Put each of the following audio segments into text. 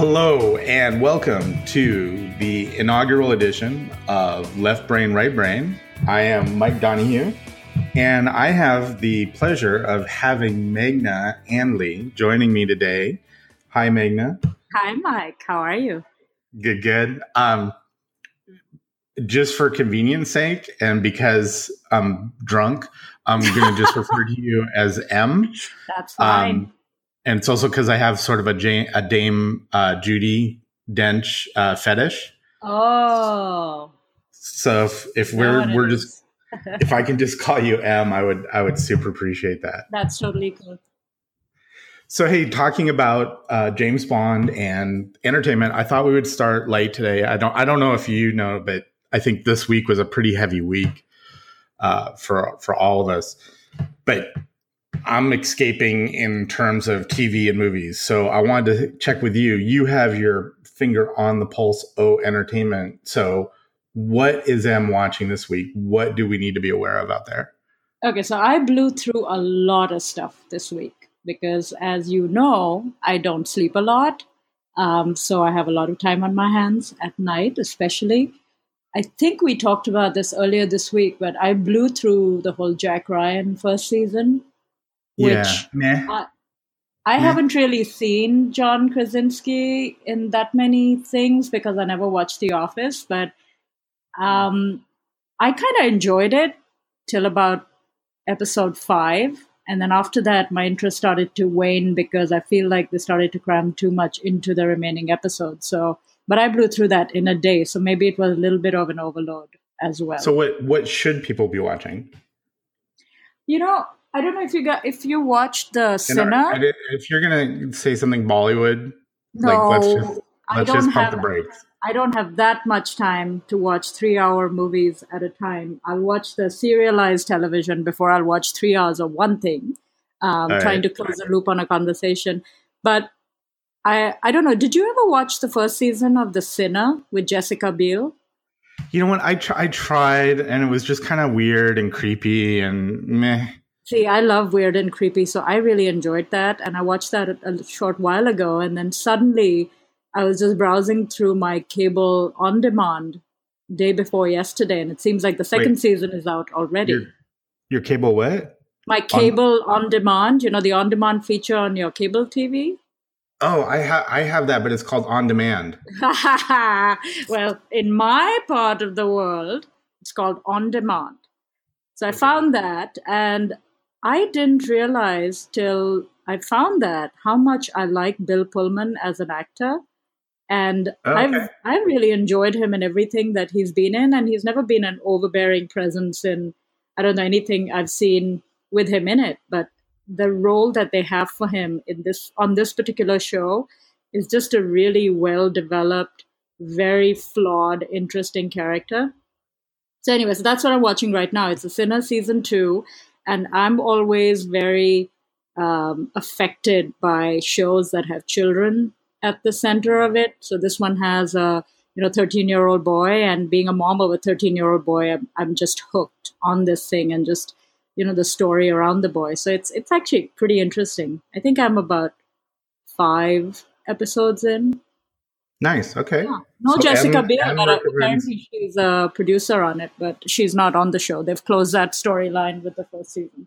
Hello and welcome to the inaugural edition of Left Brain, Right Brain. I am Mike Donahue, and I have the pleasure of having Meghna Anley joining me today. Hi, Meghna. Hi, Mike. How are you? Good, good. Um, just for convenience sake, and because I'm drunk, I'm going to just refer to you as M. That's fine. Um, and it's also because I have sort of a, Jane, a Dame uh, Judi Dench uh, fetish. Oh. So if, if we're we're just if I can just call you M, I would I would super appreciate that. That's totally cool. So hey, talking about uh, James Bond and entertainment, I thought we would start late today. I don't I don't know if you know, but I think this week was a pretty heavy week uh, for for all of us. But I'm escaping in terms of TV and movies. So I wanted to check with you. You have your finger on the pulse O entertainment. So what is M watching this week? What do we need to be aware of out there? Okay, so I blew through a lot of stuff this week because, as you know, I don't sleep a lot. Um, so I have a lot of time on my hands at night, especially. I think we talked about this earlier this week, but I blew through the whole Jack Ryan first season which yeah. I, I haven't really seen John Krasinski in that many things because I never watched The Office, but um, I kind of enjoyed it till about episode five. And then after that, my interest started to wane because I feel like they started to cram too much into the remaining episodes. So, but I blew through that in a day. So maybe it was a little bit of an overload as well. So, what what should people be watching? You know, I don't know if you got if you watched the Sinner. If you're gonna say something Bollywood, no, like let's just let's just pump have, the brakes. I don't have that much time to watch three hour movies at a time. I'll watch the serialized television before I'll watch three hours of one thing, um, trying right. to close the loop on a conversation. But I I don't know. Did you ever watch the first season of The Sinner with Jessica Biel? You know what? I tr- I tried, and it was just kind of weird and creepy and meh. See, I love weird and creepy, so I really enjoyed that. And I watched that a short while ago, and then suddenly I was just browsing through my cable on demand day before yesterday, and it seems like the second Wait, season is out already. Your, your cable what? My cable on, on demand, you know, the on demand feature on your cable TV. Oh, I have I have that, but it's called on demand. well, in my part of the world, it's called on demand. So I found that, and I didn't realize till I found that how much I like Bill Pullman as an actor. And oh, okay. I've I've really enjoyed him in everything that he's been in, and he's never been an overbearing presence in I don't know anything I've seen with him in it. But the role that they have for him in this on this particular show is just a really well developed, very flawed, interesting character. So anyway, so that's what I'm watching right now. It's a Sinner season two, and I'm always very um, affected by shows that have children at the center of it. So this one has a you know 13 year old boy, and being a mom of a 13 year old boy, I'm, I'm just hooked on this thing and just you know the story around the boy. So it's it's actually pretty interesting. I think I'm about five episodes in. Nice. Okay. Yeah. No, so Jessica Biel, but apparently she's a producer on it, but she's not on the show. They've closed that storyline with the first season.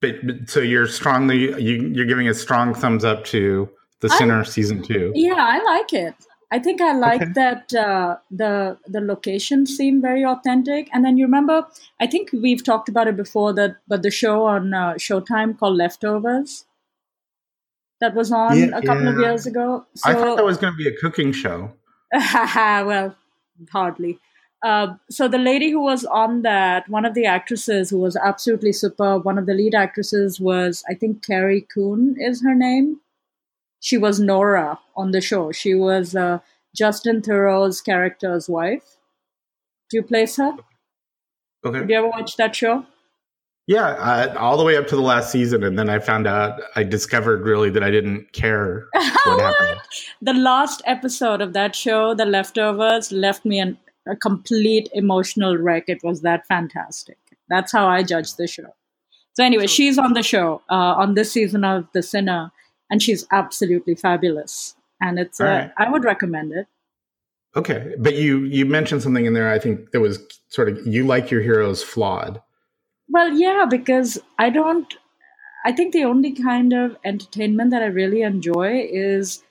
But, but, so you're strongly you, you're giving a strong thumbs up to the Sinner I, season two. Yeah, I like it. I think I like okay. that uh, the the locations seem very authentic. And then you remember, I think we've talked about it before that, but the show on uh, Showtime called Leftovers that was on yeah, a couple yeah. of years ago. So, I thought that was going to be a cooking show. well, hardly. Uh, so the lady who was on that, one of the actresses who was absolutely superb, one of the lead actresses was, I think, Carrie Coon is her name. She was Nora on the show. She was uh, Justin Theroux's character's wife. Do you place her? Okay. Did you ever watch that show? Yeah, uh, all the way up to the last season, and then I found out I discovered really that I didn't care what happened. the last episode of that show, The Leftovers, left me an, a complete emotional wreck. It was that fantastic. That's how I judge the show. So anyway, she's on the show uh, on this season of The Sinner, and she's absolutely fabulous. and it's uh, right. I would recommend it. Okay, but you you mentioned something in there. I think that was sort of you like your heroes flawed. Well, yeah, because I don't. I think the only kind of entertainment that I really enjoy is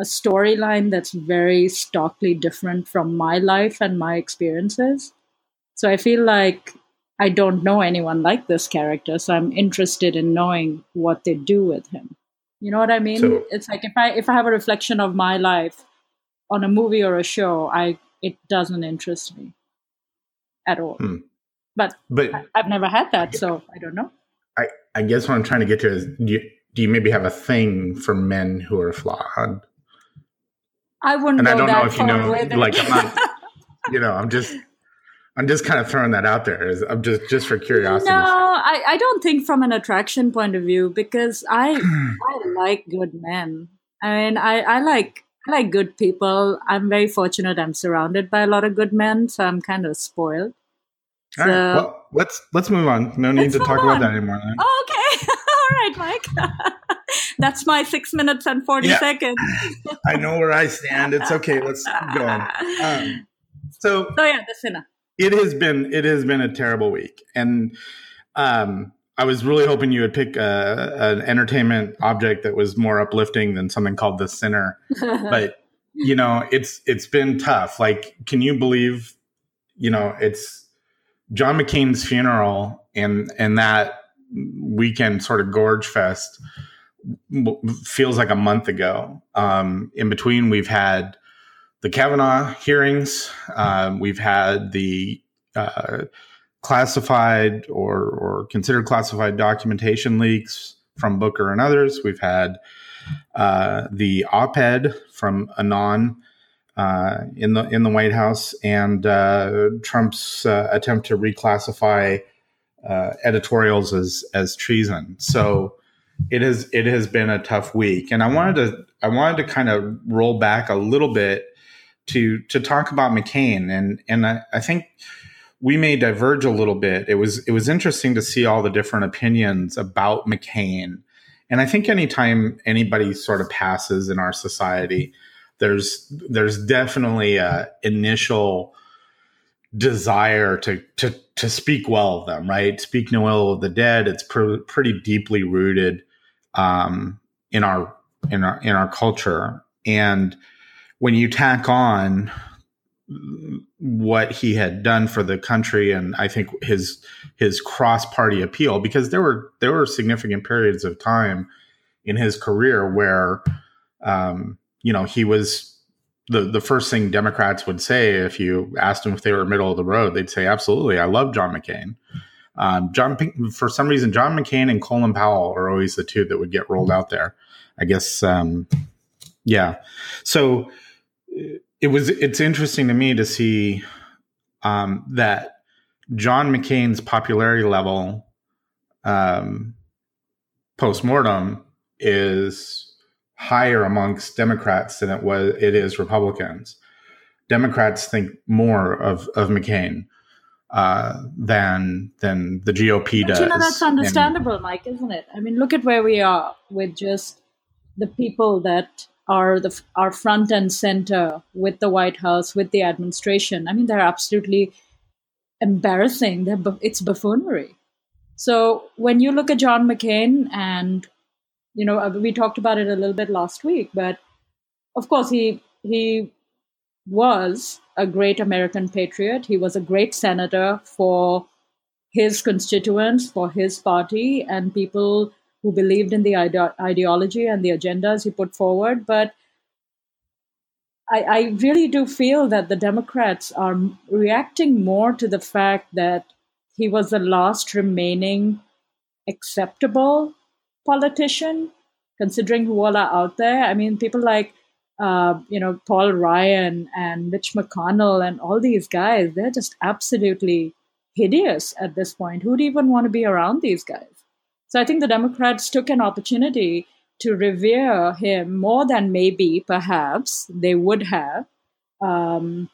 a storyline that's very starkly different from my life and my experiences. So I feel like I don't know anyone like this character, so I'm interested in knowing what they do with him. You know what I mean? So, it's like if I if I have a reflection of my life on a movie or a show, I it doesn't interest me at all. Hmm. But but I, have never had that, so I don't know. I I guess what I'm trying to get to is do you, do you maybe have a thing for men who are flawed? I wouldn't. And I don't know if you know, like I'm not. you know, I'm just I'm just kind of throwing that out there. I'm just just for curiosity. No, I, I don't think from an attraction point of view because I I like good men. I mean, I, I like I like good people. I'm very fortunate. I'm surrounded by a lot of good men, so I'm kind of spoiled. So, All right. Well, let's let's move on. No need to talk on. about that anymore. Then. Oh, okay. All right, Mike. That's my six minutes and forty yeah. seconds. I know where I stand. It's okay. Let's go on. Um, so, oh yeah, the sinner it has been it has been a terrible week, and um, I was really hoping you would pick a, an entertainment object that was more uplifting than something called The Sinner, but you know it's it's been tough. Like, can you believe? You know, it's John McCain's funeral and and that weekend sort of gorge fest feels like a month ago. Um, in between, we've had the Kavanaugh hearings. Um, we've had the uh, classified or, or considered classified documentation leaks from Booker and others. We've had uh, the op-ed from Anon uh, in the in the White House and uh, Trump's uh, attempt to reclassify uh, editorials as as treason. So it has it has been a tough week, and I wanted to I wanted to kind of roll back a little bit to to talk about McCain, and and I, I think we may diverge a little bit. It was it was interesting to see all the different opinions about McCain, and I think anytime anybody sort of passes in our society, there's there's definitely a initial desire to to to speak well of them, right? Speak no ill of the dead. It's pr- pretty deeply rooted um, in our in our in our culture, and when you tack on what he had done for the country and I think his his cross party appeal because there were there were significant periods of time in his career where um, you know he was the the first thing Democrats would say if you asked them if they were middle of the road they'd say absolutely I love John McCain. Um, John for some reason John McCain and Colin Powell are always the two that would get rolled out there. I guess um, yeah. So it was it's interesting to me to see um, that John McCain's popularity level um, post mortem is higher amongst Democrats than it was it is Republicans. Democrats think more of of McCain uh, than than the GOP but does. You know that's understandable, and, Mike, isn't it? I mean, look at where we are with just the people that are the are front and center with the White House, with the administration. I mean, they're absolutely embarrassing. They're, it's buffoonery. So when you look at John McCain, and you know, uh, we talked about it a little bit last week, but of course he he was a great American patriot. He was a great senator for his constituents, for his party, and people who believed in the ide- ideology and the agendas he put forward. But I, I really do feel that the Democrats are reacting more to the fact that he was the last remaining acceptable politician, considering who all are out there. I mean, people like uh, you know Paul Ryan and Mitch McConnell and all these guys, they're just absolutely hideous at this point. Who'd even want to be around these guys? So I think the Democrats took an opportunity to revere him more than maybe, perhaps, they would have um,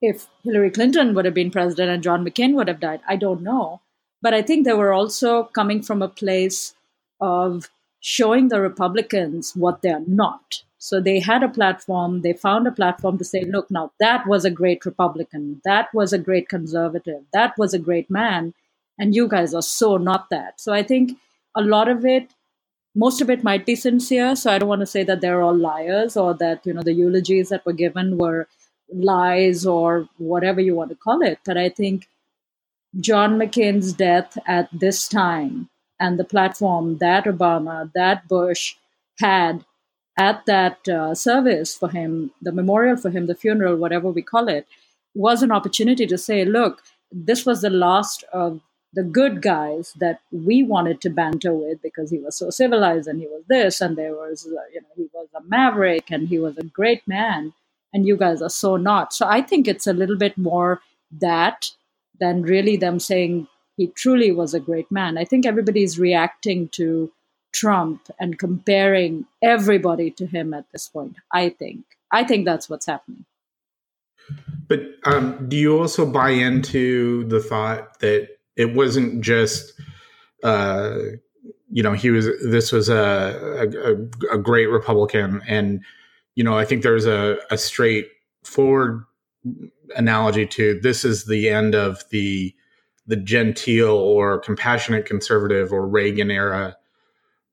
if Hillary Clinton would have been president and John McCain would have died. I don't know. But I think they were also coming from a place of showing the Republicans what they're not. So they had a platform, they found a platform to say, look, now that was a great Republican, that was a great conservative, that was a great man, and you guys are so not that. So I think a lot of it, most of it might be sincere. So I don't want to say that they're all liars or that, you know, the eulogies that were given were lies or whatever you want to call it. But I think John McCain's death at this time and the platform that Obama, that Bush had at that uh, service for him, the memorial for him, the funeral, whatever we call it, was an opportunity to say, look, this was the last of the good guys that we wanted to banter with because he was so civilized and he was this and there was, uh, you know, he was a maverick and he was a great man and you guys are so not. So I think it's a little bit more that than really them saying he truly was a great man. I think everybody's reacting to Trump and comparing everybody to him at this point. I think. I think that's what's happening. But um, do you also buy into the thought that it wasn't just, uh, you know, he was this was a, a, a great Republican, and you know, I think there's a, a straightforward analogy to this is the end of the the genteel or compassionate conservative or Reagan era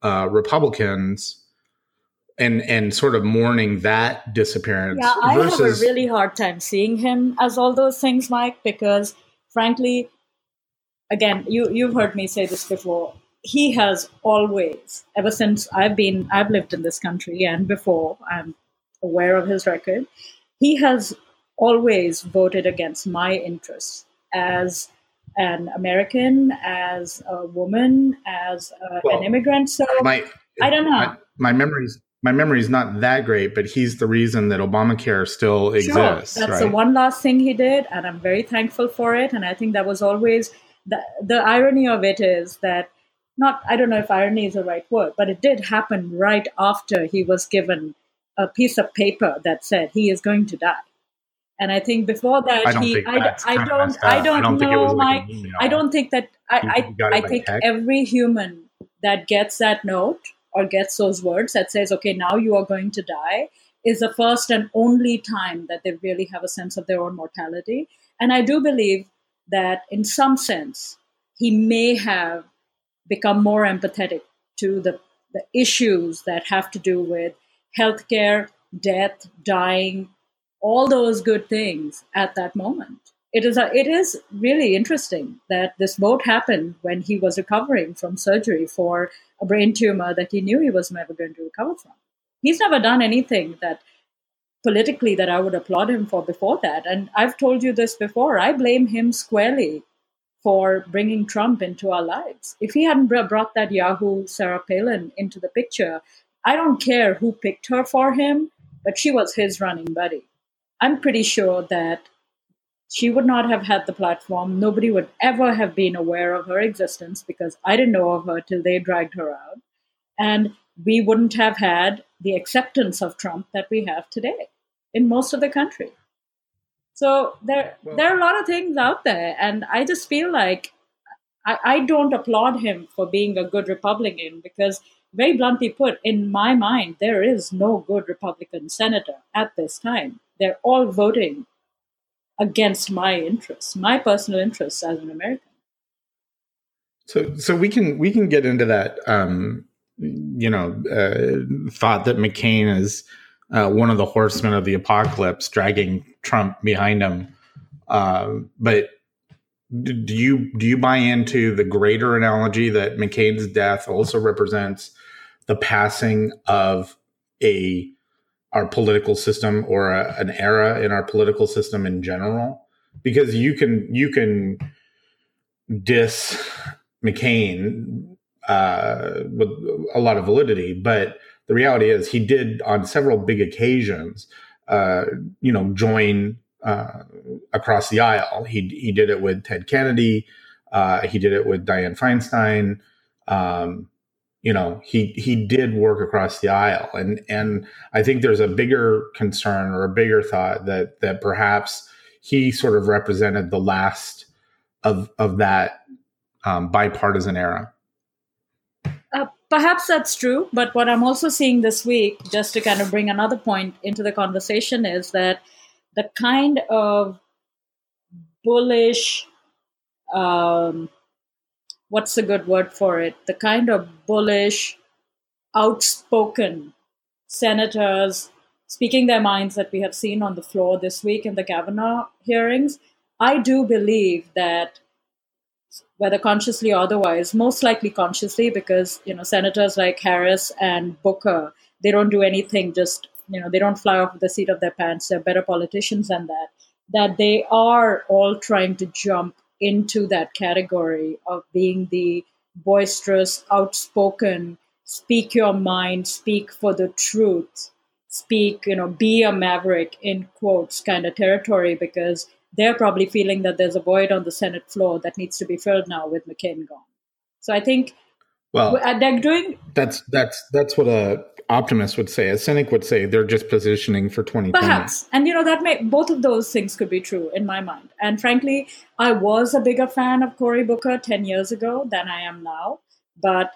uh, Republicans and and sort of mourning that disappearance. Yeah, I versus- have a really hard time seeing him as all those things, Mike, because frankly, again, you you've heard me say this before. He has always, ever since I've been, I've lived in this country and before, I'm aware of his record. He has always voted against my interests as an American, as a woman, as a, well, an immigrant. So my, I don't know. My, my memories my memory is not that great, but he's the reason that Obamacare still exists. Sure. That's right? the one last thing he did, and I'm very thankful for it. And I think that was always the the irony of it is that not I don't know if irony is the right word, but it did happen right after he was given a piece of paper that said he is going to die. And I think before that, I don't he, I, I, don't, I, don't, I don't know, Mike. Like I don't think that, I, I, I think every human that gets that note or gets those words that says, okay, now you are going to die, is the first and only time that they really have a sense of their own mortality. And I do believe that in some sense, he may have become more empathetic to the, the issues that have to do with healthcare, death, dying, all those good things at that moment. It is a, it is really interesting that this vote happened when he was recovering from surgery for a brain tumor that he knew he was never going to recover from. He's never done anything that politically that I would applaud him for before that. And I've told you this before. I blame him squarely for bringing Trump into our lives. If he hadn't brought that Yahoo Sarah Palin into the picture, I don't care who picked her for him, but she was his running buddy. I'm pretty sure that she would not have had the platform. Nobody would ever have been aware of her existence because I didn't know of her till they dragged her out. And we wouldn't have had the acceptance of Trump that we have today in most of the country. So there, well, there are a lot of things out there, and I just feel like I, I don't applaud him for being a good Republican because, very bluntly put, in my mind, there is no good Republican senator at this time they're all voting against my interests, my personal interests as an American. So, so we can we can get into that, um, you know, uh, thought that McCain is uh, one of the horsemen of the apocalypse, dragging Trump behind him. Uh, but do you do you buy into the greater analogy that McCain's death also represents the passing of a our political system or a, an era in our political system in general because you can you can diss McCain uh, with a lot of validity, but the reality is he did on several big occasions, uh, you know, join uh, across the aisle. He he did it with Ted Kennedy. Uh, he did it with Dianne Feinstein. Um, you know he he did work across the aisle and and i think there's a bigger concern or a bigger thought that that perhaps he sort of represented the last of of that um, bipartisan era uh, perhaps that's true. But what I'm also seeing this week, just to kind of bring another point into the conversation, is that the kind of bullish, um, what's a good word for it? The kind of bullish, outspoken senators speaking their minds that we have seen on the floor this week in the Kavanaugh hearings, I do believe that whether consciously or otherwise, most likely consciously, because you know senators like Harris and Booker, they don't do anything just you know they don't fly off the seat of their pants. They're better politicians than that. That they are all trying to jump into that category of being the boisterous, outspoken, speak your mind, speak for the truth speak, you know, be a maverick in quotes kind of territory because they're probably feeling that there's a void on the Senate floor that needs to be filled now with McCain gone. So I think well uh, they're doing that's that's that's what a optimist would say. A cynic would say they're just positioning for 2020. Perhaps. And you know that may both of those things could be true in my mind. And frankly, I was a bigger fan of Cory Booker 10 years ago than I am now, but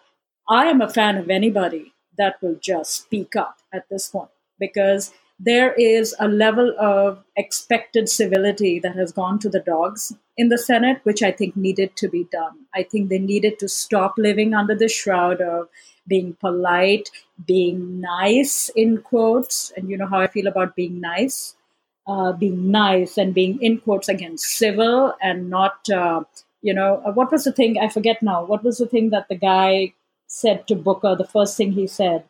I am a fan of anybody that will just speak up at this point because there is a level of expected civility that has gone to the dogs in the Senate, which I think needed to be done. I think they needed to stop living under the shroud of being polite, being nice, in quotes. And you know how I feel about being nice. Uh, being nice and being in quotes again civil and not uh, you know uh, what was the thing i forget now what was the thing that the guy said to booker the first thing he said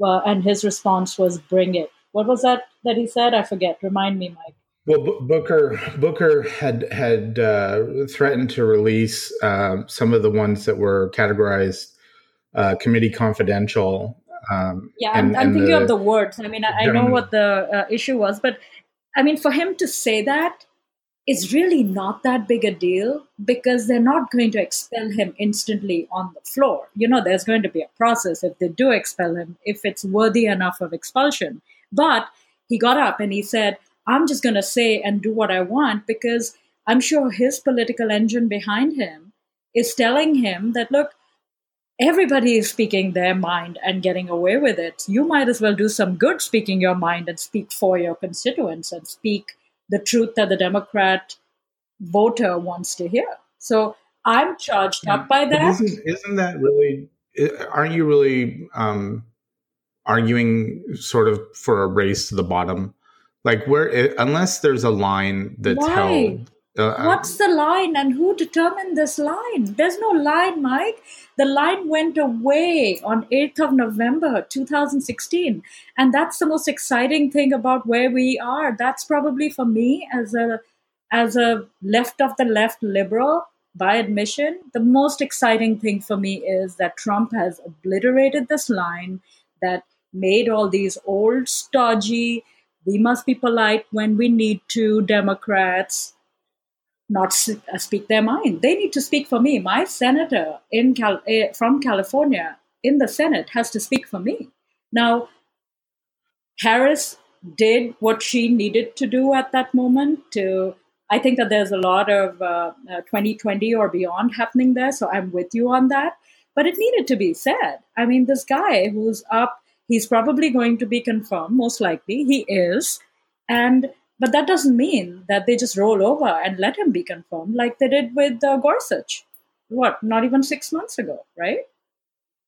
well, and his response was "Bring it." What was that that he said? I forget. Remind me, Mike. Well, B- Booker Booker had had uh, threatened to release uh, some of the ones that were categorized uh, committee confidential. Um, yeah, and, I'm, I'm thinking the, of the words. I mean, I, I know what the uh, issue was, but I mean, for him to say that is really not that big a deal because they're not going to expel him instantly on the floor. You know, there's going to be a process if they do expel him, if it's worthy enough of expulsion. But he got up and he said, I'm just going to say and do what I want because I'm sure his political engine behind him is telling him that, look, everybody is speaking their mind and getting away with it. You might as well do some good speaking your mind and speak for your constituents and speak the truth that the Democrat voter wants to hear. So I'm charged up by that. Isn't, isn't, that really? Aren't you really um, arguing sort of for a race to the bottom? Like where, unless there's a line that's Why? held uh, What's the line and who determined this line? There's no line, Mike. The line went away on 8th of November 2016. And that's the most exciting thing about where we are. That's probably for me as a as a left of the left liberal by admission, the most exciting thing for me is that Trump has obliterated this line that made all these old stodgy we must be polite when we need to Democrats not uh, speak their mind. They need to speak for me. My senator in Cal- eh, from California in the Senate has to speak for me. Now, Harris did what she needed to do at that moment to I think that there's a lot of uh, uh, 2020 or beyond happening there. So I'm with you on that. But it needed to be said. I mean, this guy who's up, he's probably going to be confirmed, most likely. He is. And but that doesn't mean that they just roll over and let him be confirmed like they did with uh, Gorsuch. What, not even six months ago, right?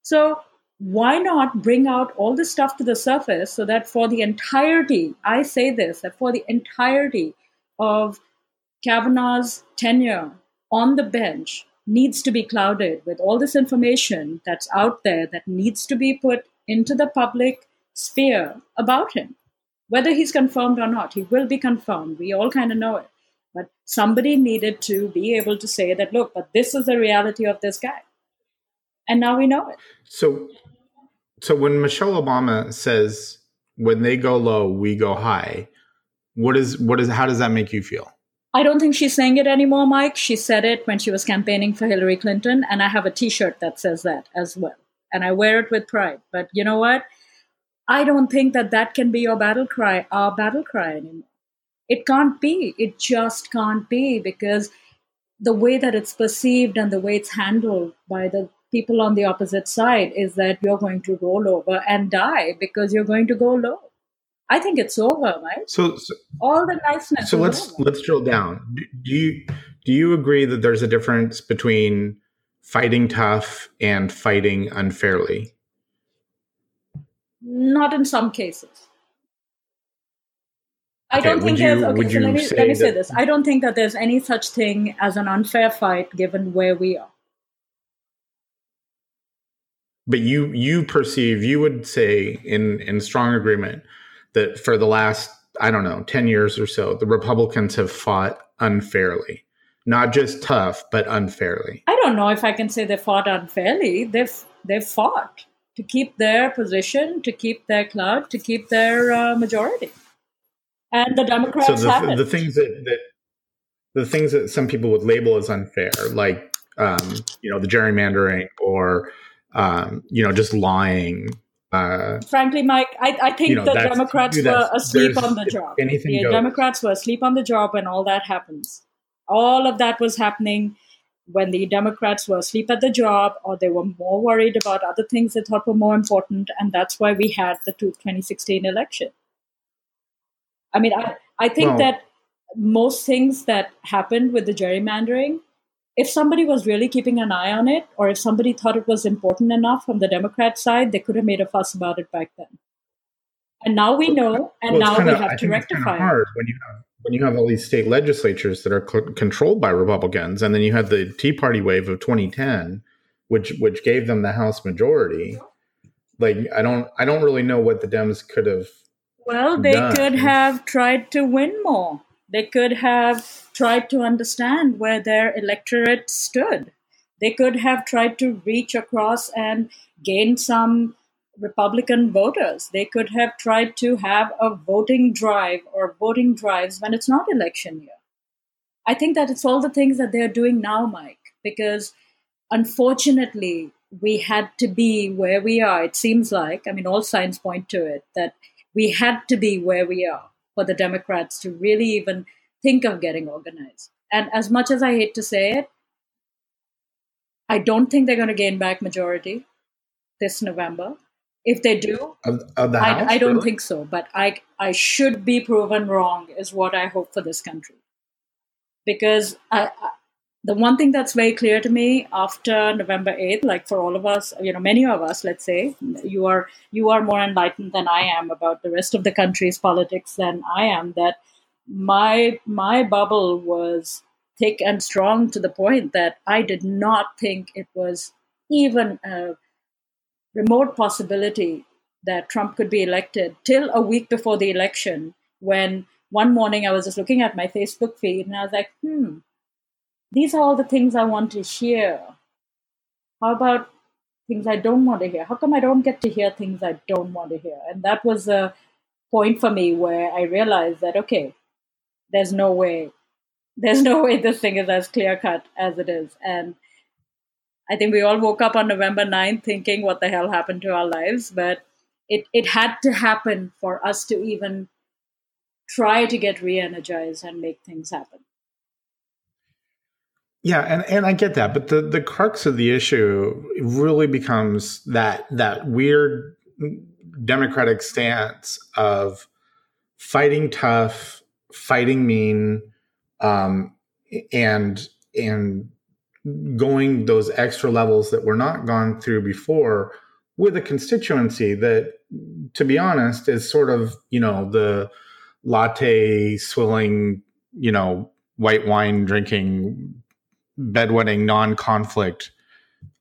So why not bring out all this stuff to the surface so that for the entirety, I say this, that for the entirety of Kavanaugh's tenure on the bench needs to be clouded with all this information that's out there that needs to be put into the public sphere about him whether he's confirmed or not, he will be confirmed. We all kind of know it. But somebody needed to be able to say that, look, but this is the reality of this guy. And now we know it. So, so when Michelle Obama says, when they go low, we go high, what is, what is, how does that make you feel? I don't think she's saying it anymore, Mike. She said it when she was campaigning for Hillary Clinton, and I have a t shirt that says that as well. And I wear it with pride. But you know what? I don't think that that can be your battle cry, our battle cry anymore. It can't be. It just can't be because the way that it's perceived and the way it's handled by the people on the opposite side is that you're going to roll over and die because you're going to go low. I think it's over, right? So, so all the niceness. So let's over. let's drill down. Do you do you agree that there's a difference between fighting tough and fighting unfairly? Not in some cases. I Okay, don't think you- there's. Okay, so let me, say let me say this. I don't think that there's any such thing as an unfair fight given where we are. But you you perceive you would say in in strong agreement that for the last I don't know ten years or so the Republicans have fought unfairly, not just tough but unfairly. I don't know if I can say they fought unfairly. They've they've fought to keep their position, to keep their clout, to keep their uh, majority, and the Democrats so the, haven't. the things that, that the things that some people would label as unfair, like um, you know the gerrymandering or um, you know just lying. Uh, Frankly, Mike, I, I think You know, the Democrats were asleep on the job. anything The goes. Democrats were asleep on the job when all that happens. All of that was happening when the Democrats were asleep at the job or they were more worried about other things they thought were more important. And that's why we had the 2016 election. I mean, I, I think Well- that most things that happened with the gerrymandering, if somebody was really keeping an eye on it, or if somebody thought it was important enough from the Democrat side, they could have made a fuss about it back then. And now we know, and Well, now kinda- we I have to think it's rectify hard when you have when you have all these state legislatures that are c- controlled by Republicans, and then you have the Tea Party wave of 2010, which which gave them the House majority. Like I don't I don't really know what the Dems could have. Well, they done. could have tried to win more. They could have tried to understand where their electorate stood. They could have tried to reach across and gain some Republican voters. They could have tried to have a voting drive or voting drives when it's not election year. I think that it's all the things that they're doing now, Mike, because unfortunately, we had to be where we are. It seems like, I mean, all signs point to it, that we had to be where we are for the Democrats to really even think of getting organized. And as much as I hate to say it, I don't think they're going to gain back majority this November. If they do, Of, of the House, I, I don't really? think so. But I, I should be proven wrong, is what I hope for this country. Because I, I, the one thing that's very clear to me after November 8th, like for all of us, you know, many of us, let's say, you are you are more enlightened than I am about the rest of the country's politics than I am, that my my bubble was thick and strong to the point that I did not think it was even a remote possibility that Trump could be elected till a week before the election when one morning I was just looking at my Facebook feed and I was like, hmm, these are all the things I want to hear. How about things I don't want to hear? How come I don't get to hear things I don't want to hear? And that was a point for me where I realized that, okay, there's no way, there's no way this thing is as clear cut as it is. And I think we all woke up on November 9th thinking, what the hell happened to our lives? But it, it had to happen for us to even try to get re energized and make things happen. Yeah, and, and I get that, but the, the crux of the issue really becomes that that weird mm, democratic stance of fighting tough, fighting mean, um, and and going those extra levels that were not gone through before with a constituency that, to be honest, is sort of you know the latte swilling, you know, white wine drinking bedwetting non-conflict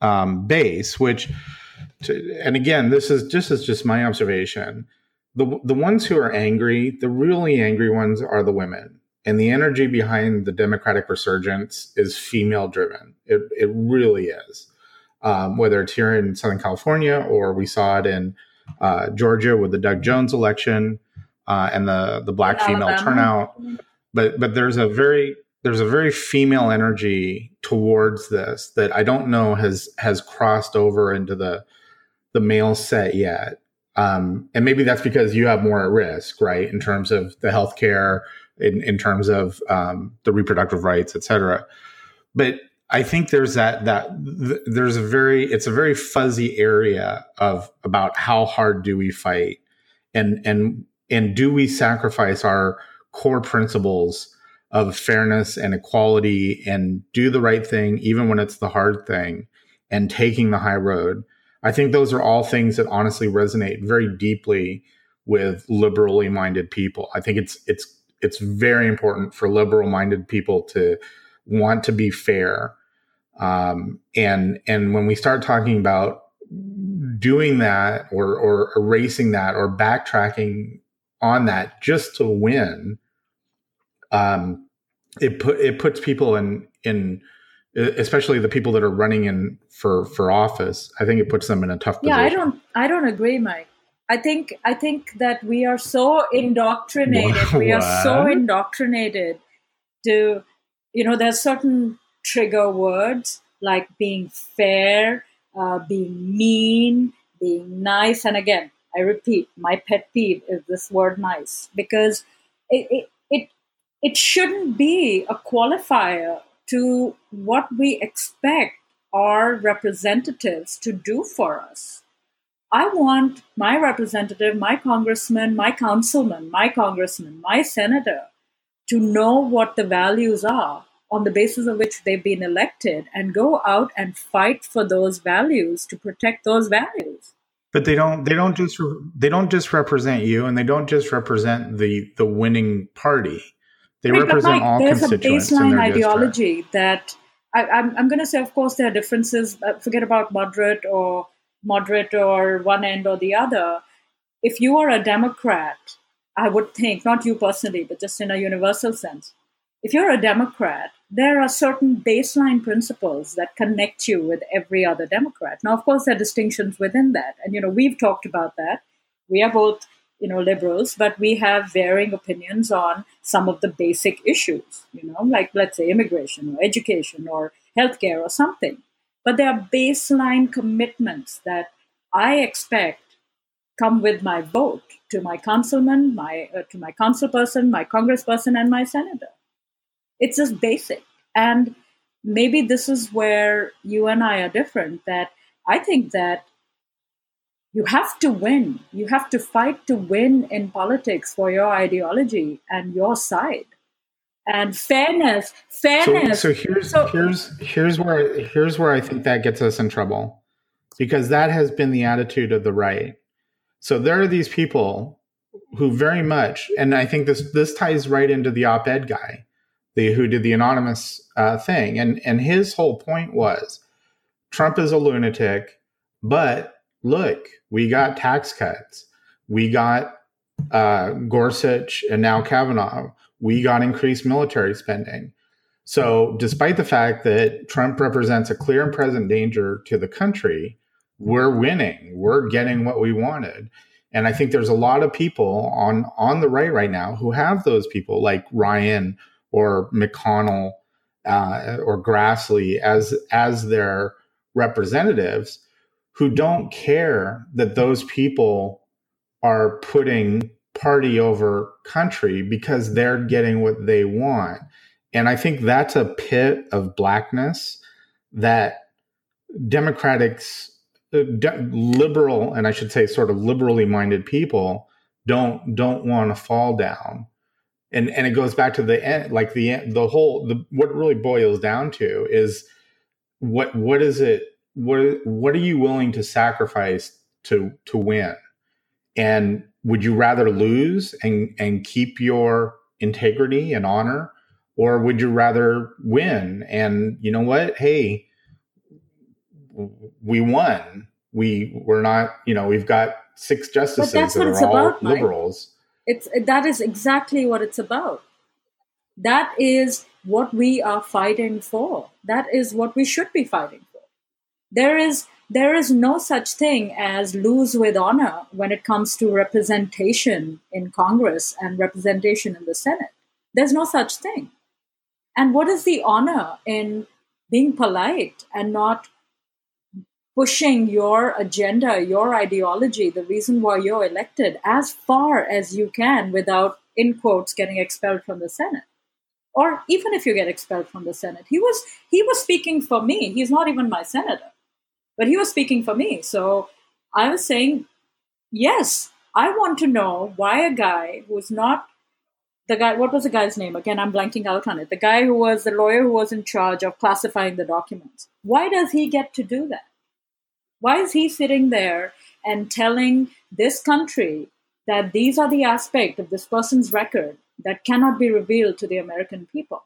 um, base, which, to, and again, this is just is just my observation. The the ones who are angry, the really angry ones, are the women, and the energy behind the Democratic resurgence is female driven. It it really is. Um, whether it's here in Southern California or we saw it in uh, Georgia with the Doug Jones election uh, and the the black female turnout, but but there's a very there's a very female energy towards this that I don't know has has crossed over into the the male set yet. Um, and maybe that's because you have more at risk, right, in terms of the healthcare, in in terms of um, the reproductive rights, et cetera. But I think there's that that th- there's a very it's a very fuzzy area of about how hard do we fight and and and do we sacrifice our core principles of fairness and equality and do the right thing even when it's the hard thing and taking the high road. I think those are all things that honestly resonate very deeply with liberally minded people. I think it's it's it's very important for liberal minded people to want to be fair um, and and when we start talking about doing that or or erasing that or backtracking on that just to win, um, it put it puts people in in especially the people that are running in for for office. I think it puts them in a tough yeah, position. I don't I don't agree, Mike. I think I think that we are so indoctrinated. we are so indoctrinated to you know there's certain trigger words like being fair, uh, being mean, being nice. And again, I repeat, my pet peeve is this word nice because it, it, it, it shouldn't be a qualifier to what we expect our representatives to do for us. I want my representative, my congressman, my councilman, my congressman, my senator to know what the values are on the basis of which they've been elected and go out and fight for those values to protect those values but they don't they don't just they don't just represent you and they don't just represent the the winning party they right, represent Mike, all there's constituents a baseline ideology district. that I, am I'm, I'm going to say of course there are differences uh, forget about moderate or moderate or one end or the other if you are a democrat i would think not you personally but just in a universal sense if you're a Democrat, there are certain baseline principles that connect you with every other Democrat. Now, of course, there are distinctions within that. And, you know, we've talked about that. We are both, you know, liberals, but we have varying opinions on some of the basic issues, you know, like, let's say, immigration or education or healthcare or something. But there are baseline commitments that I expect come with my vote to my councilman, my, uh, to my councilperson, my congressperson, and my senator. It's just basic. And maybe this is where you and I are different that I think that you have to win. You have to fight to win in politics for your ideology and your side. And fairness, fairness. So, so here's so, here's here's where here's where I think that gets us in trouble, because that has been the attitude of the right. So there are these people who very much, and I think this this ties right into the op-ed guy the who did the anonymous uh, thing, and and his whole point was Trump is a lunatic, but look, we got tax cuts, we got uh, Gorsuch, and now Kavanaugh, we got increased military spending. So, despite the fact that Trump represents a clear and present danger to the country, we're winning. We're getting what we wanted. And I think there's a lot of people on on the right right now who have those people like Ryan or McConnell uh, or Grassley as as their representatives who don't care that those people are putting party over country because they're getting what they want. And I think that's a pit of blackness that Democrats, uh, liberal, and I should say sort of liberally minded people don't don't want to fall down and and it goes back to the end like the the whole the what it really boils down to is what what is it what what are you willing to sacrifice to to win and would you rather lose and and keep your integrity and honor or would you rather win and you know what hey we won we we're not you know we've got six justices that are all about, liberals it's that is exactly what it's about. That is what we are fighting for. That is what we should be fighting for. There is there is no such thing as lose with honor when it comes to representation in Congress and representation in the Senate. There's no such thing. And what is the honor in being polite and not pushing your agenda, your ideology, the reason why you're elected, as far as you can without, in quotes, getting expelled from the Senate. or even if you get expelled from the Senate. He was he was speaking for me. He's not even my senator, but he was speaking for me. So I was saying, yes, I want to know why a guy who's not the guy. What was the guy's name again? I'm blanking out on it. The guy who was the lawyer who was in charge of classifying the documents. Why does he get to do that? Why is he sitting there and telling this country that these are the aspects of this person's record that cannot be revealed to the American people.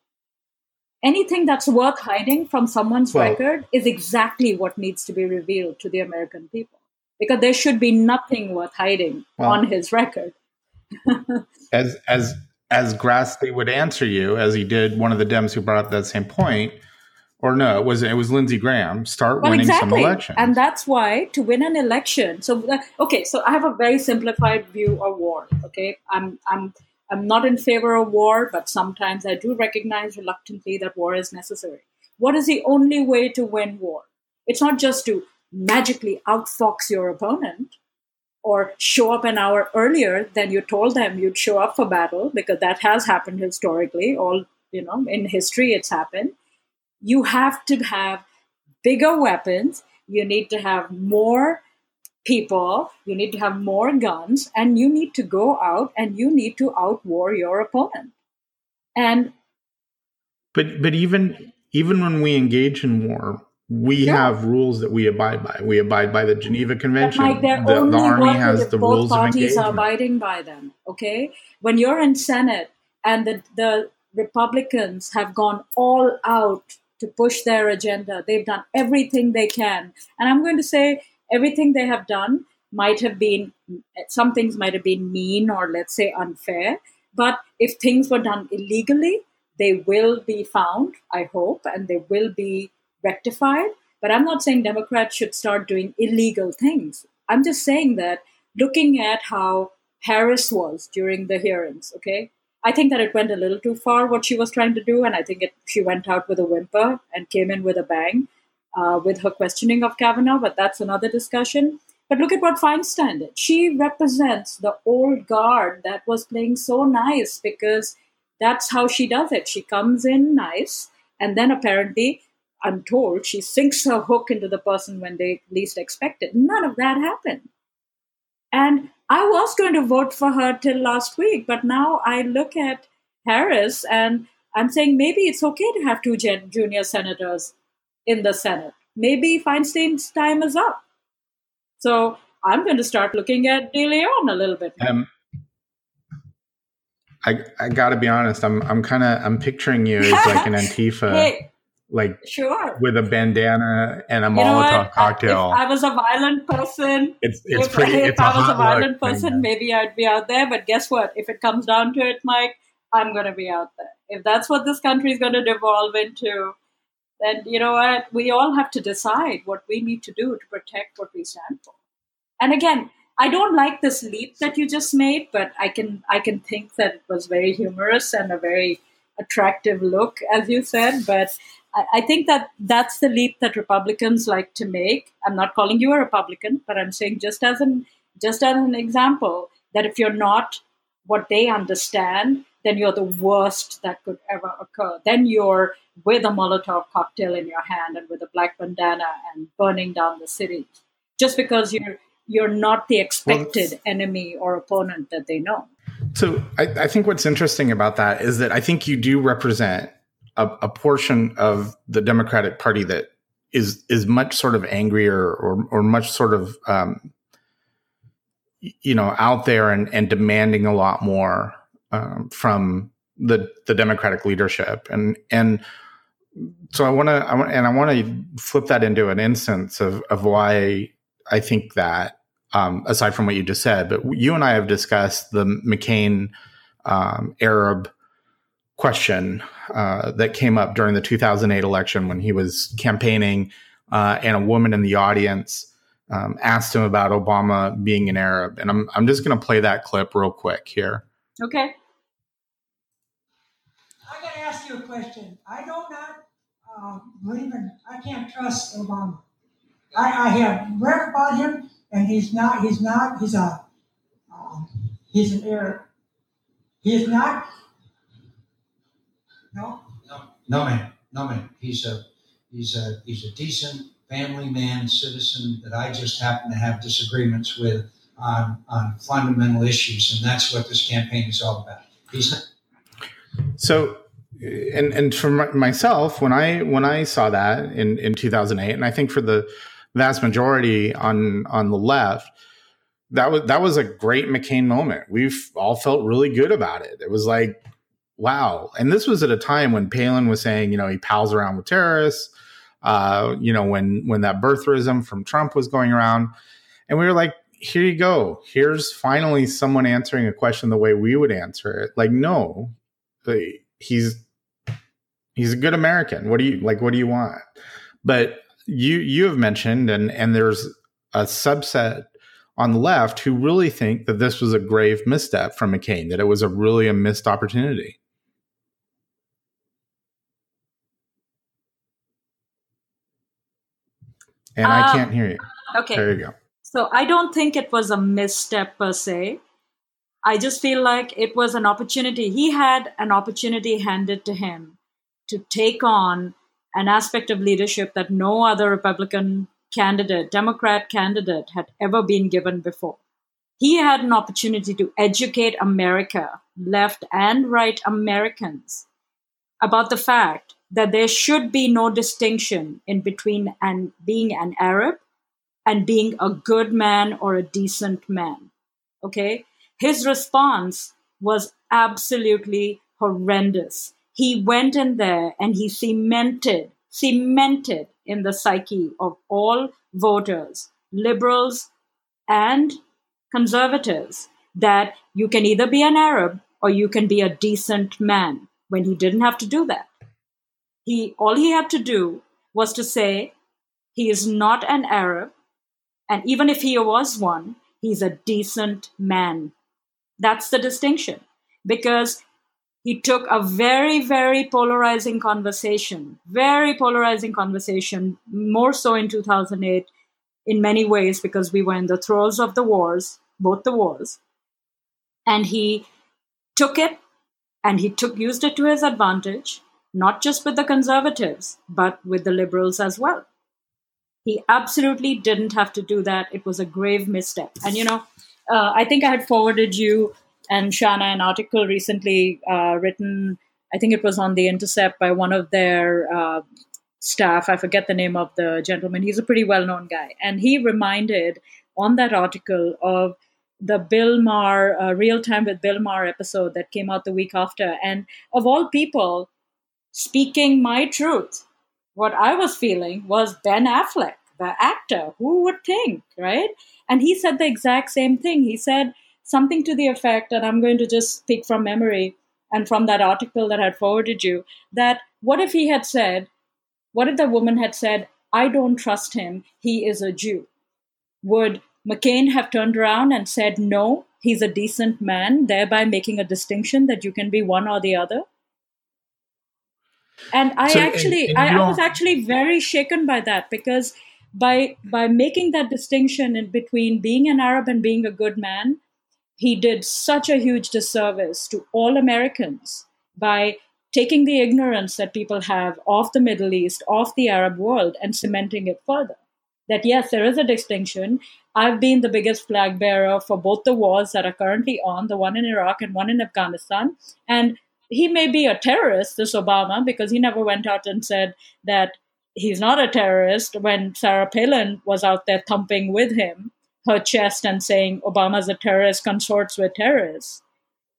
Anything that's worth hiding from someone's well, record is exactly what needs to be revealed to the American people. Because there should be nothing worth hiding well, on his record. as as as Grassley would answer you, as he did one of the Dems who brought up that same point, or no, it was it was Lindsey Graham. Start well, winning exactly. some elections, and that's why to win an election. So uh, okay, so I have a very simplified view of war. Okay, I'm I'm I'm not in favor of war, but sometimes I do recognize reluctantly that war is necessary. What is the only way to win war? It's not just to magically outfox your opponent or show up an hour earlier than you told them you'd show up for battle, because that has happened historically. All, you know, in history, it's happened. You have to have bigger weapons. You need to have more people, you need to have more guns, and you need to go out and you need to outwar your opponent. And but but even even when we engage in war, we yeah. have rules that we abide by. We abide by the Geneva Convention. Like the, the army has the rules of engagement. Both parties are abiding by them. Okay, when you're in Senate and the the Republicans have gone all out to push their agenda, they've done everything they can, and I'm going to say everything they have done might have been some things might have been mean or let's say unfair but if things were done illegally they will be found i hope and they will be rectified. But i'm not saying democrats should start doing illegal things. I'm just saying that looking at how harris was during the hearings okay i think that it went a little too far what she was trying to do and i think it, she went out with a whimper and came in with a bang uh, with her questioning of Kavanaugh, but that's another discussion. But look at what Feinstein did. She represents the old guard that was playing so nice because that's how she does it. She comes in nice, and then apparently, I'm told, she sinks her hook into the person when they least expect it. None of that happened. And I was going to vote for her till last week, but now I look at Harris and I'm saying maybe it's okay to have two junior senators in the Senate. Maybe Feinstein's time is up. So I'm going to start looking at De Leon a little bit. Um, I I got to be honest. I'm I'm kind of I'm picturing you as like an Antifa, hey, like sure, with a bandana and a you Molotov cocktail. If I was a violent person, it's it's if, pretty. If it's I was a violent person, maybe I'd be out there. But guess what? If it comes down to it, Mike, I'm going to be out there. If that's what this country is going to devolve into, then you know what? We all have to decide what we need to do to protect what we stand for. And again i don't like this leap that you just made but i can i can think that it was very humorous and a very attractive look as you said but I, I think that that's the leap that republicans like to make. I'm not calling you a republican but i'm saying just as an just as an example that if you're not what they understand then you're the worst that could ever occur. Then you're with a Molotov cocktail in your hand and with a black bandana and burning down the city, just because you're you're not the expected well, enemy or opponent that they know. So I, I, think what's interesting about that is that I think you do represent a, a portion of the Democratic Party that is is much sort of angrier or or much sort of um, you know out there and, and demanding a lot more um, from the the Democratic leadership, and and so I want to, and I want to flip that into an instance of of why I think that. Um, aside from what you just said, but you and I have discussed the McCain um, Arab question uh, that came up during the 2008 election when he was campaigning, uh, and a woman in the audience um, asked him about Obama being an Arab. And I'm I'm just going to play that clip real quick here. Okay. I got to ask you a question. I do not uh, believe in, I can't trust Obama. I, I have read about him, and he's not, he's not, he's a, um, he's an Arab. He is not, No? No, no, man, no, man. He's a he's a he's a decent family man, citizen that I just happen to have disagreements with on on fundamental issues, and that's what this campaign is all about. He's so and and for myself when i when i saw that in in 2008 and i think for the vast majority on on the left that was that was a great mccain moment. We've all felt really good about it. It was like wow. And this was at a time when palin was saying you know he pals around with terrorists uh you know when when that birtherism from trump was going around. And we were like here you go. Here's finally someone answering a question the way we would answer it. Like no he's he's a good American. What do you like? What do you want? But you you have mentioned, and and there's a subset on the left who really think that this was a grave misstep from McCain, that it was a really a missed opportunity. And um, I can't hear you. Okay. There you go. So I don't think it was a misstep per se. I just feel like it was an opportunity. He had an opportunity handed to him to take on an aspect of leadership that no other Republican candidate, Democrat candidate, had ever been given before. He had an opportunity to educate America, left and right Americans, about the fact that there should be no distinction in between and being an Arab and being a good man or a decent man. Okay? His response was absolutely horrendous he went in there and he cemented, cemented in the psyche of all voters, liberals and conservatives, that you can either be an Arab or you can be a decent man when he didn't have to do that. He all he had to do was to say he is not an Arab, and even if he was one, he's a decent man. That's the distinction. Because he took a very, very polarizing conversation, very polarizing conversation, more so in 2008 in many ways because we were in the throes of the wars, both the wars. And he took it and he took used it to his advantage, not just with the conservatives, but with the liberals as well. He absolutely didn't have to do that. It was a grave misstep. And you know, uh, I think I had forwarded you and Shanna an article recently uh, written, I think it was on The Intercept by one of their uh, staff. I forget the name of the gentleman. He's a pretty well known guy. And he reminded on that article of the Bill Maher, uh, Real Time with Bill Maher episode that came out the week after. And of all people, speaking my truth, what I was feeling was Ben Affleck, the actor. Who would think, right? And he said the exact same thing. He said, something to the effect, and I'm going to just speak from memory and from that article that I had forwarded you, that what if he had said, what if the woman had said, I don't trust him, he is a Jew? Would McCain have turned around and said, no, he's a decent man, thereby making a distinction that you can be one or the other? And I so, actually, and, and I, I was actually very shaken by that because by by making that distinction in between being an Arab and being a good man, he did such a huge disservice to all Americans by taking the ignorance that people have of the Middle East, of the Arab world, and cementing it further. That yes, there is a distinction. I've been the biggest flag bearer for both the wars that are currently on, the one in Iraq and one in Afghanistan. And he may be a terrorist, this Obama, because he never went out and said that he's not a terrorist when Sarah Palin was out there thumping with him her chest and saying Obama's a terrorist, consorts with terrorists.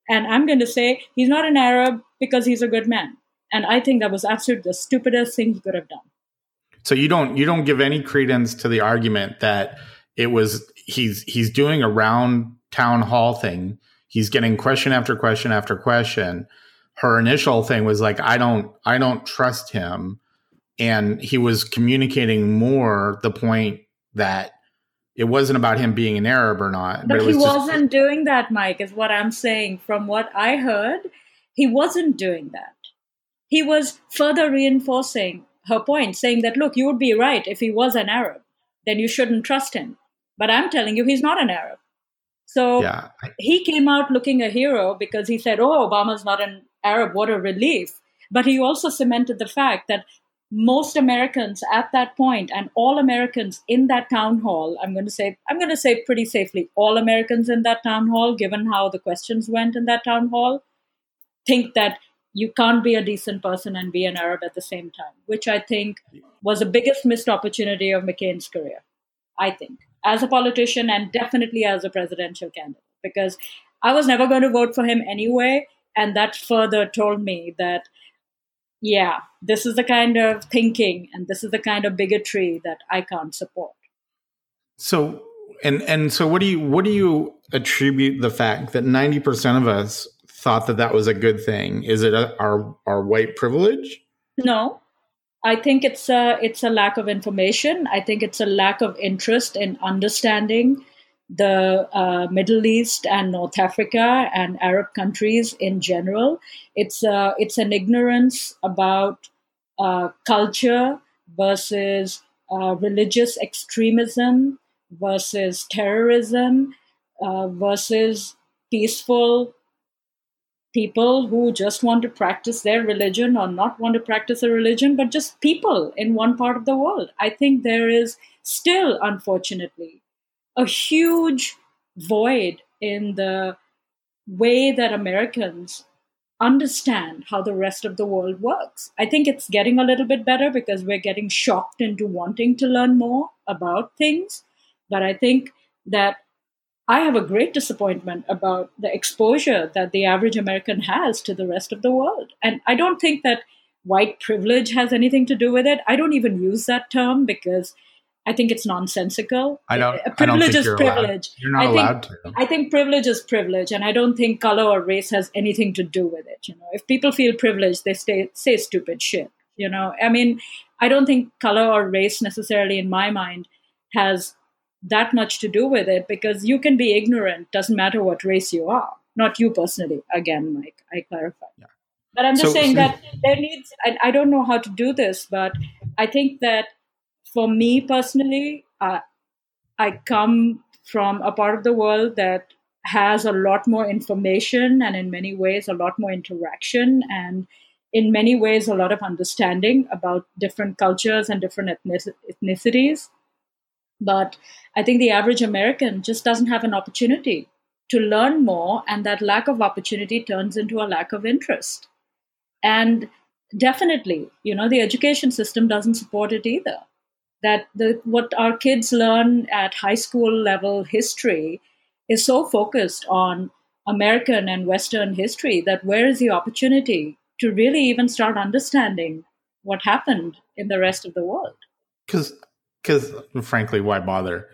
And I'm going to say he's not an Arab because he's a good man. And I think that was absolutely the stupidest thing he could have done. So you don't you don't give any credence to the argument that it was he's he's doing a round town hall thing. He's getting question after question after question. Her initial thing was like I don't I don't trust him and he was communicating more the point that it wasn't about him being an Arab or not. But, but he was not doing that, Mike, is what I'm saying. From what I heard, he wasn't doing that. He was further reinforcing her point, saying that, look, you would be right if he was an Arab, then you shouldn't trust him. But I'm telling you, he's not an Arab. So yeah. he came out looking a hero because he said, oh, Obama's not an Arab. What a relief. but he also cemented the fact that most Americans at that point and all Americans in that town hall, I'm going to say, I'm going to say pretty safely, all Americans in that town hall, given how the questions went in that town hall, think that you can't be a decent person and be an Arab at the same time, which I think was the biggest missed opportunity of McCain's career. I think, as a politician and definitely as a presidential candidate, because I was never going to vote for him anyway. And that further told me that yeah, this is the kind of thinking and this is the kind of bigotry that I can't support. So and and so what do you what do you attribute the fact that 90% of us thought that that was a good thing? Is it a, our our white privilege? No. I think it's a it's a lack of information. I think it's a lack of interest in understanding the uh, Middle East and North Africa and Arab countries in general. It's uh, it's an ignorance about uh, culture versus uh, religious extremism versus terrorism uh, versus peaceful people who just want to practice their religion or not want to practice a religion, but just people in one part of the world. I think there is still, unfortunately, a huge void in the way that Americans understand how the rest of the world works. I think it's getting a little bit better because we're getting shocked into wanting to learn more about things. But I think that I have a great disappointment about the exposure that the average American has to the rest of the world. And I don't think that white privilege has anything to do with it. I don't even use that term because I think it's nonsensical. I don't. Privilege is you're privilege. Allowed. You're not I think, allowed to. I think privilege is privilege, and I don't think color or race has anything to do with it. You know, if people feel privileged, they stay, say stupid shit. You know, I mean, I don't think color or race necessarily, in my mind, has that much to do with it because you can be ignorant. Doesn't matter what race you are. Not you personally. Again, Mike, I clarify. Yeah. But I'm just So- saying so- that there needs. I, I don't know how to do this, but I think that for me personally, uh, I come from a part of the world that has a lot more information and, in many ways, a lot more interaction and, in many ways, a lot of understanding about different cultures and different ethnic- ethnicities. But I think the average American just doesn't have an opportunity to learn more, and that lack of opportunity turns into a lack of interest. And definitely, you know, the education system doesn't support it either that the what our kids learn at high school level history is so focused on American and Western history that where is the opportunity to really even start understanding what happened in the rest of the world? because because frankly why bother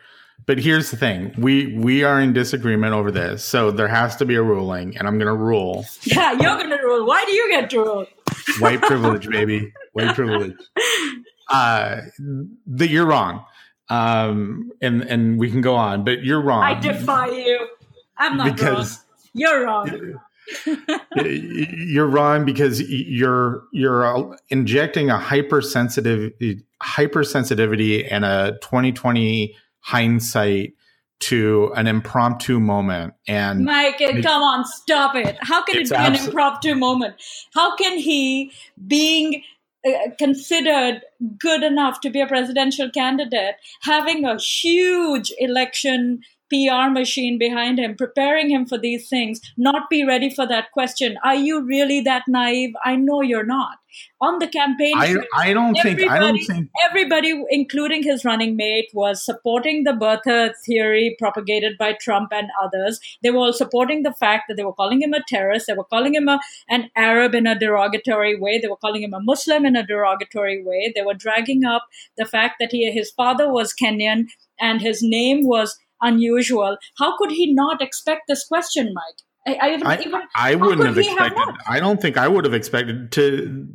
but here's the thing we we are in disagreement over this so there has to be a ruling and i'm going to rule Yeah, you're going to rule. Why do you get to rule? white privilege baby white privilege uh that you're wrong um and and we can go on but you're wrong I defy you. I'm not because wrong. You're wrong. you're wrong because you're you're uh, injecting a hypersensitive hypersensitivity and a 2020 hindsight to an impromptu moment and Mike, It- come on, stop it. How can it be an impromptu moment? How can he, being Uh, considered good enough to be a presidential candidate, having a huge election PR machine behind him, preparing him for these things, not be ready for that question? Are you really that naive? I know you're not. On the campaign I, I don't think I don't Everybody- think everybody, including his running mate, was supporting the birther theory propagated by Trump and others. They were all supporting the fact that they were calling him a terrorist. They were calling him a, an Arab in a derogatory way. They were calling him a Muslim in a derogatory way. They were dragging up the fact that he, his father was Kenyan and his name was unusual. How could he not expect this question, Mike? I, I, I, even I wouldn't have he have expected? I don't think I would have expected to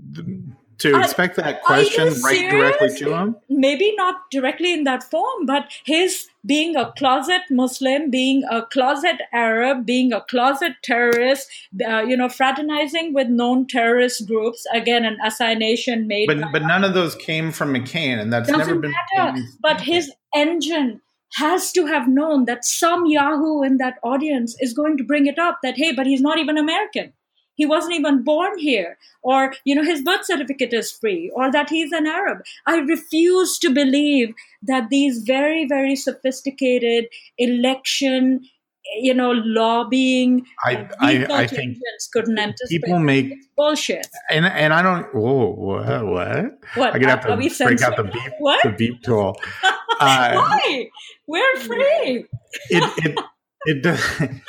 to expect that question right directly to him maybe not directly in that form, but his being a closet Muslim, being a closet Arab, being a closet terrorist, uh, you know, fraternizing with known terrorist groups. Again, an assignation made. but by- but none of those came from McCain and that's never been matter. But his engine has to have known that some Yahoo in that audience is going to bring it up. That hey, but he's not even American. he wasn't even born here or you know his birth certificate is free or that he's an arab i refuse to believe that these very very sophisticated election you know lobbying I I, I think couldn't anticipate people make It's bullshit and and I don't. Whoa, what? What? what I'm gonna have Are we to break out the beep what the beep tool. Uh, why we're free it it it does.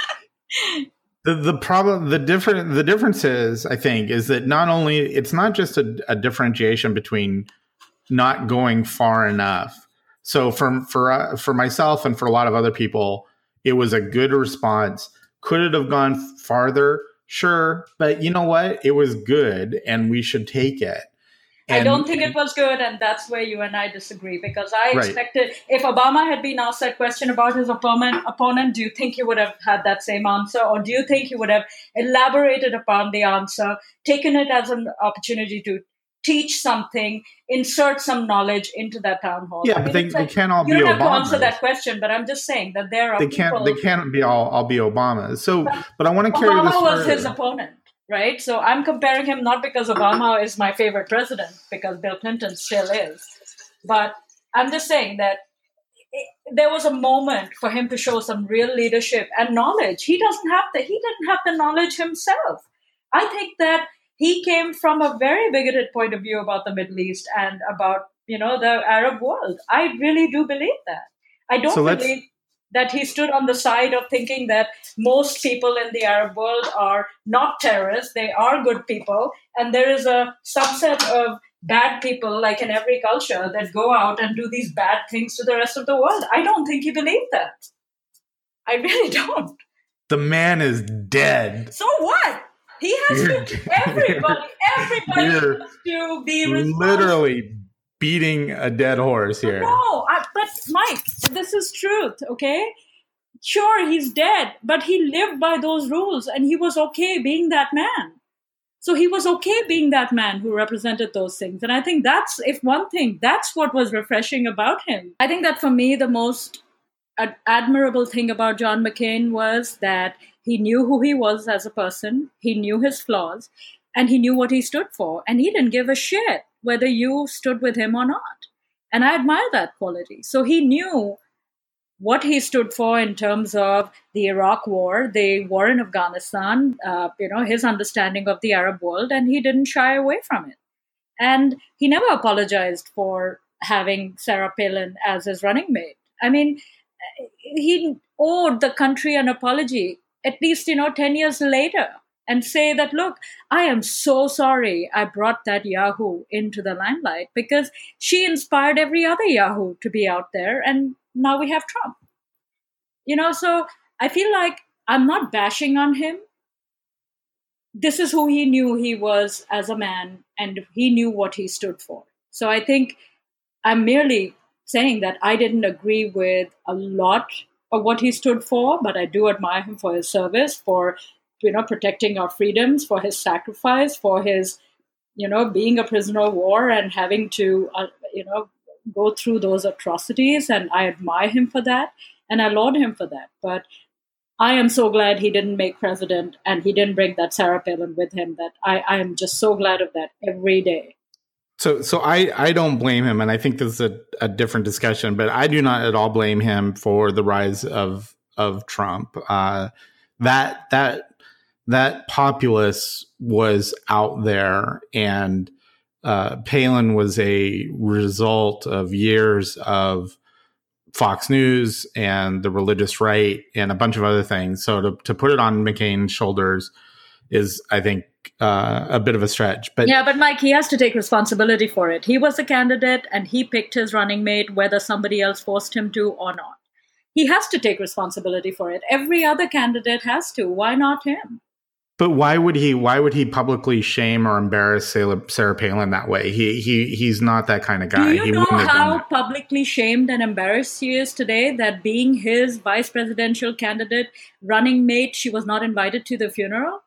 The, the problem the different the difference is I think is that not only it's not just a, a differentiation between not going far enough. So for for uh, for myself and for a lot of other people, it was a good response. Could it have gone farther? Sure, but you know what? It was good, and we should take it. I don't think it was good, and that's where you and I disagree. Because I Right. expected, if Obama had been asked that question about his opponent, opponent, do you think he would have had that same answer, or do you think he would have elaborated upon the answer, taken it as an opportunity to teach something, insert some knowledge into that town hall? Yeah, I but mean, they, it's they like- can't all you be don't have to answer that question, but I'm just saying that there are They can't. They can't be all. All be Obama. So, but I want to carry this. Obama was further. his opponent, right? So I'm comparing him not because Obama is my favorite president, because Bill Clinton still is, but I'm just saying that it, there was a moment for him to show some real leadership and knowledge. He doesn't have the he didn't have the knowledge himself. I think that he came from a very bigoted point of view about the Middle East and about you know the Arab world. I really do believe that. I don't So believe that he stood on the side of thinking that most people in the Arab world are not terrorists, they are good people, and there is a subset of bad people, like in every culture, that go out and do these bad things to the rest of the world. I don't think he believed that. I really don't. The man is dead. So what? He has You're- to. Everybody, everybody has to be responsible. Literally beating a dead horse here. No, I, but Mike, this is truth, okay? Sure, he's dead, but he lived by those rules and he was okay being that man. So he was okay being that man who represented those things. And I think that's, if one thing, that's what was refreshing about him. I think that for me, the most ad- admirable thing about John McCain was that he knew who he was as a person, he knew his flaws, and he knew what he stood for. And he didn't give a shit whether you stood with him or not. And I admire that quality. So he knew what he stood for in terms of the Iraq War, the war in Afghanistan, uh, you know, his understanding of the Arab world, and he didn't shy away from it. And he never apologized for having Sarah Palin as his running mate. I mean, he owed the country an apology, at least, you know, 10 years later, and say that, look, I am so sorry I brought that Yahoo into the limelight because she inspired every other Yahoo to be out there, and now we have Trump. You know, so I feel like I'm not bashing on him. This is who he knew he was as a man, and he knew what he stood for. So I think I'm merely saying that I didn't agree with a lot of what he stood for, but I do admire him for his service, for you know protecting our freedoms, for his sacrifice, for his you know being a prisoner of war and having to uh, you know go through those atrocities, and I admire him for that, and I laud him for that. But I am so glad he didn't make president and he didn't bring that Sarah Palin with him. That I, I am just so glad of that every day. So, so I, I don't blame him, and I think this is a, a different discussion. But I do not at all blame him for the rise of of Trump. Uh, that that that populace was out there, and uh, Palin was a result of years of Fox News and the religious right and a bunch of other things. So to to put it on McCain's shoulders is, I think, uh, a bit of a stretch. But Yeah, but Mike, he has to take responsibility for it. He was the candidate and he picked his running mate, whether somebody else forced him to or not. He has to take responsibility for it. Every other candidate has to. Why not him? But why would he? Why would he publicly shame or embarrass Sarah, Sarah Palin that way? He he he's not that kind of guy. Do you he know wouldn't have done how publicly shamed and embarrassed she is today that being his vice presidential candidate running mate, she was not invited to the funeral?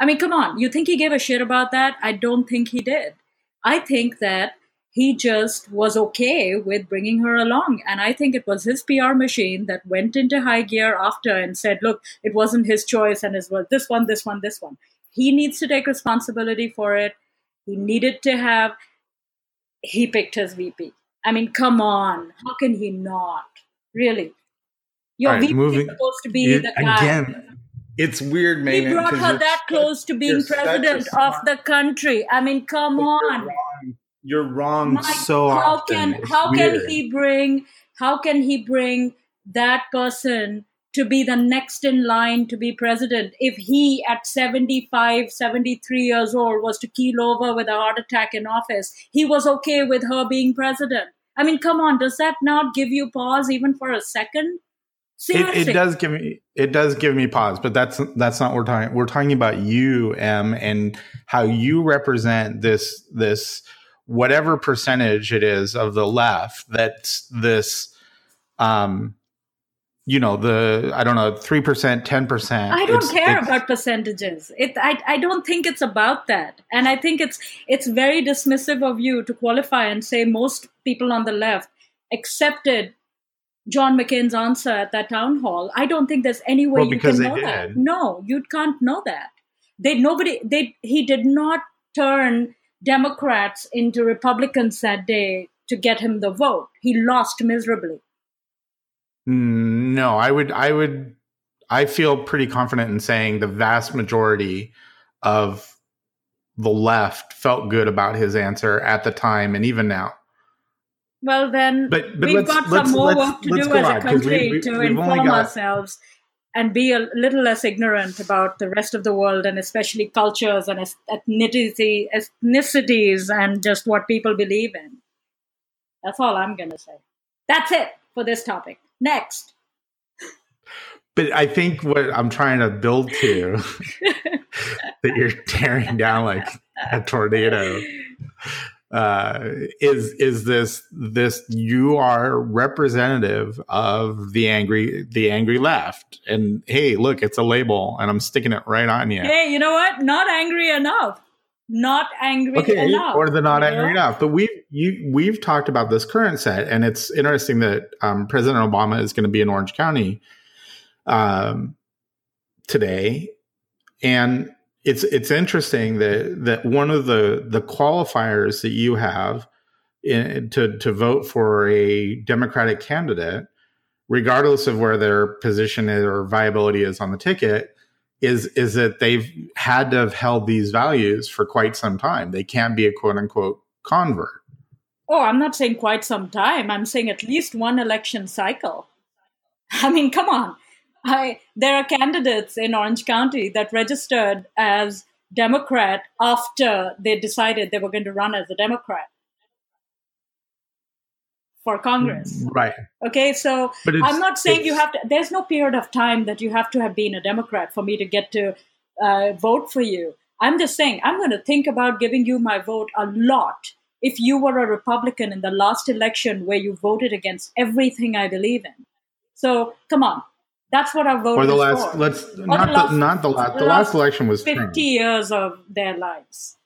I mean, come on. You think he gave a shit about that? I don't think he did. I think that he just was okay with bringing her along. And I think it was his PR machine that went into high gear after and said, look, it wasn't his choice and it was this one, this one, this one. He needs to take responsibility for it. He needed to have, he picked his VP. I mean, come on. How can he not? Really? Your All right, VP moving- is supposed to be You- the guy. again, it's weird, man. he brought her that close to being president of the country. I mean, come on. You're wrong Mike, so how often. can how can he bring how can he bring that person to be the next in line to be president if he at 75 73 years old was to keel over with a heart attack in office he was okay with her being president i mean come on does that not give you pause even for a second It, it does give me it does give me pause, but that's that's not what we're talking. We're talking about you, M, and how you represent this this whatever percentage it is of the left that's this um you know the i don't know 3% 10% I don't It's- care it's- about percentages. It, I, I don't think it's about that, and I think it's it's very dismissive of you to qualify and say most people on the left accepted John McCain's answer at that town hall. I don't think there's any way Well, you can know that. No, you can't know that. They nobody they he did not turn Democrats into Republicans that day to get him the vote. He lost miserably. No, I would, I would, I feel pretty confident in saying the vast majority of the left felt good about his answer at the time and even now. Well, then But- but we've got some more let's- work to do as a 'cause we- country we- to inform got- ourselves and be a little less ignorant about the rest of the world and especially cultures and ethnicity, ethnicities and just what people believe in. That's all I'm going to say. That's it for this topic. Next. But I think what I'm trying to build to that you're tearing down like a tornado uh, is is this this you are representative of the angry the angry left and hey look it's a label and I'm sticking it right on you Hey, you know what? Not angry enough. Not angry okay enough. or the not angry know? enough but we you we've talked about this current set and it's interesting that um, president obama is going to be in orange county um, today and it's it's interesting that that one of the the qualifiers that you have in, to to vote for a democratic candidate regardless of where their position or viability is on the ticket is is that they've had to have held these values for quite some time. They can't be a quote unquote convert. Oh, I'm not saying quite some time. I'm saying at least one election cycle. I mean, come on. I, there are candidates in Orange County that registered as Democrat after they decided they were going to run as a Democrat for Congress. Right. Okay, so I'm not saying you have to. There's no period of time that you have to have been a Democrat for me to get to uh, vote for you. I'm just saying I'm going to think about giving you my vote a lot if you were a Republican in the last election where you voted against everything I believe in. So come on, that's what our vote or the last for. let's the not last- the not the last the the last last election was 50 Trump. years of their lives.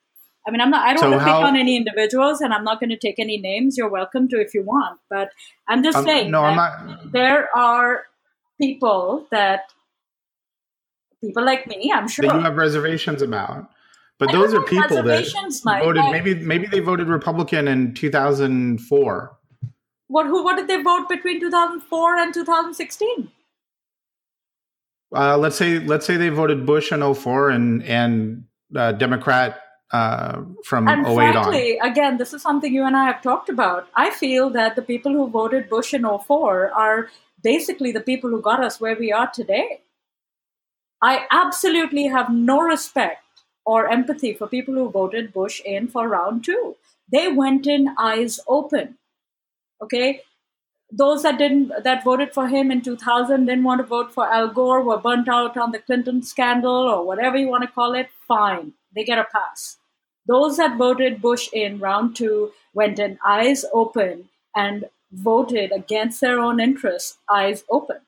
I mean, I'm not. I don't So want to pick on any individuals, and I'm not going to take any names. You're welcome to if you want, but I'm just Um, saying. no, I'm not there are people that people like me, I'm sure. that you have reservations about. But I those are people that voted maybe maybe they voted Republican in 2004. what who what did they vote between 2004 and 2016? Uh, let's say let's say they voted Bush in 04 and and uh, Democrat uh, from And 08 on. again, this is something you and I have talked about. I feel that the people who voted Bush in 04 are basically the people who got us where we are today. I absolutely have no respect or empathy for people who voted Bush in for round two. They went in eyes open. Okay? Those that didn't that voted for him in 2000 didn't want to vote for Al Gore, were burnt out on the Clinton scandal or whatever you want to call it, fine. They get a pass. Those that voted Bush in round two went in eyes open and voted against their own interests, eyes open.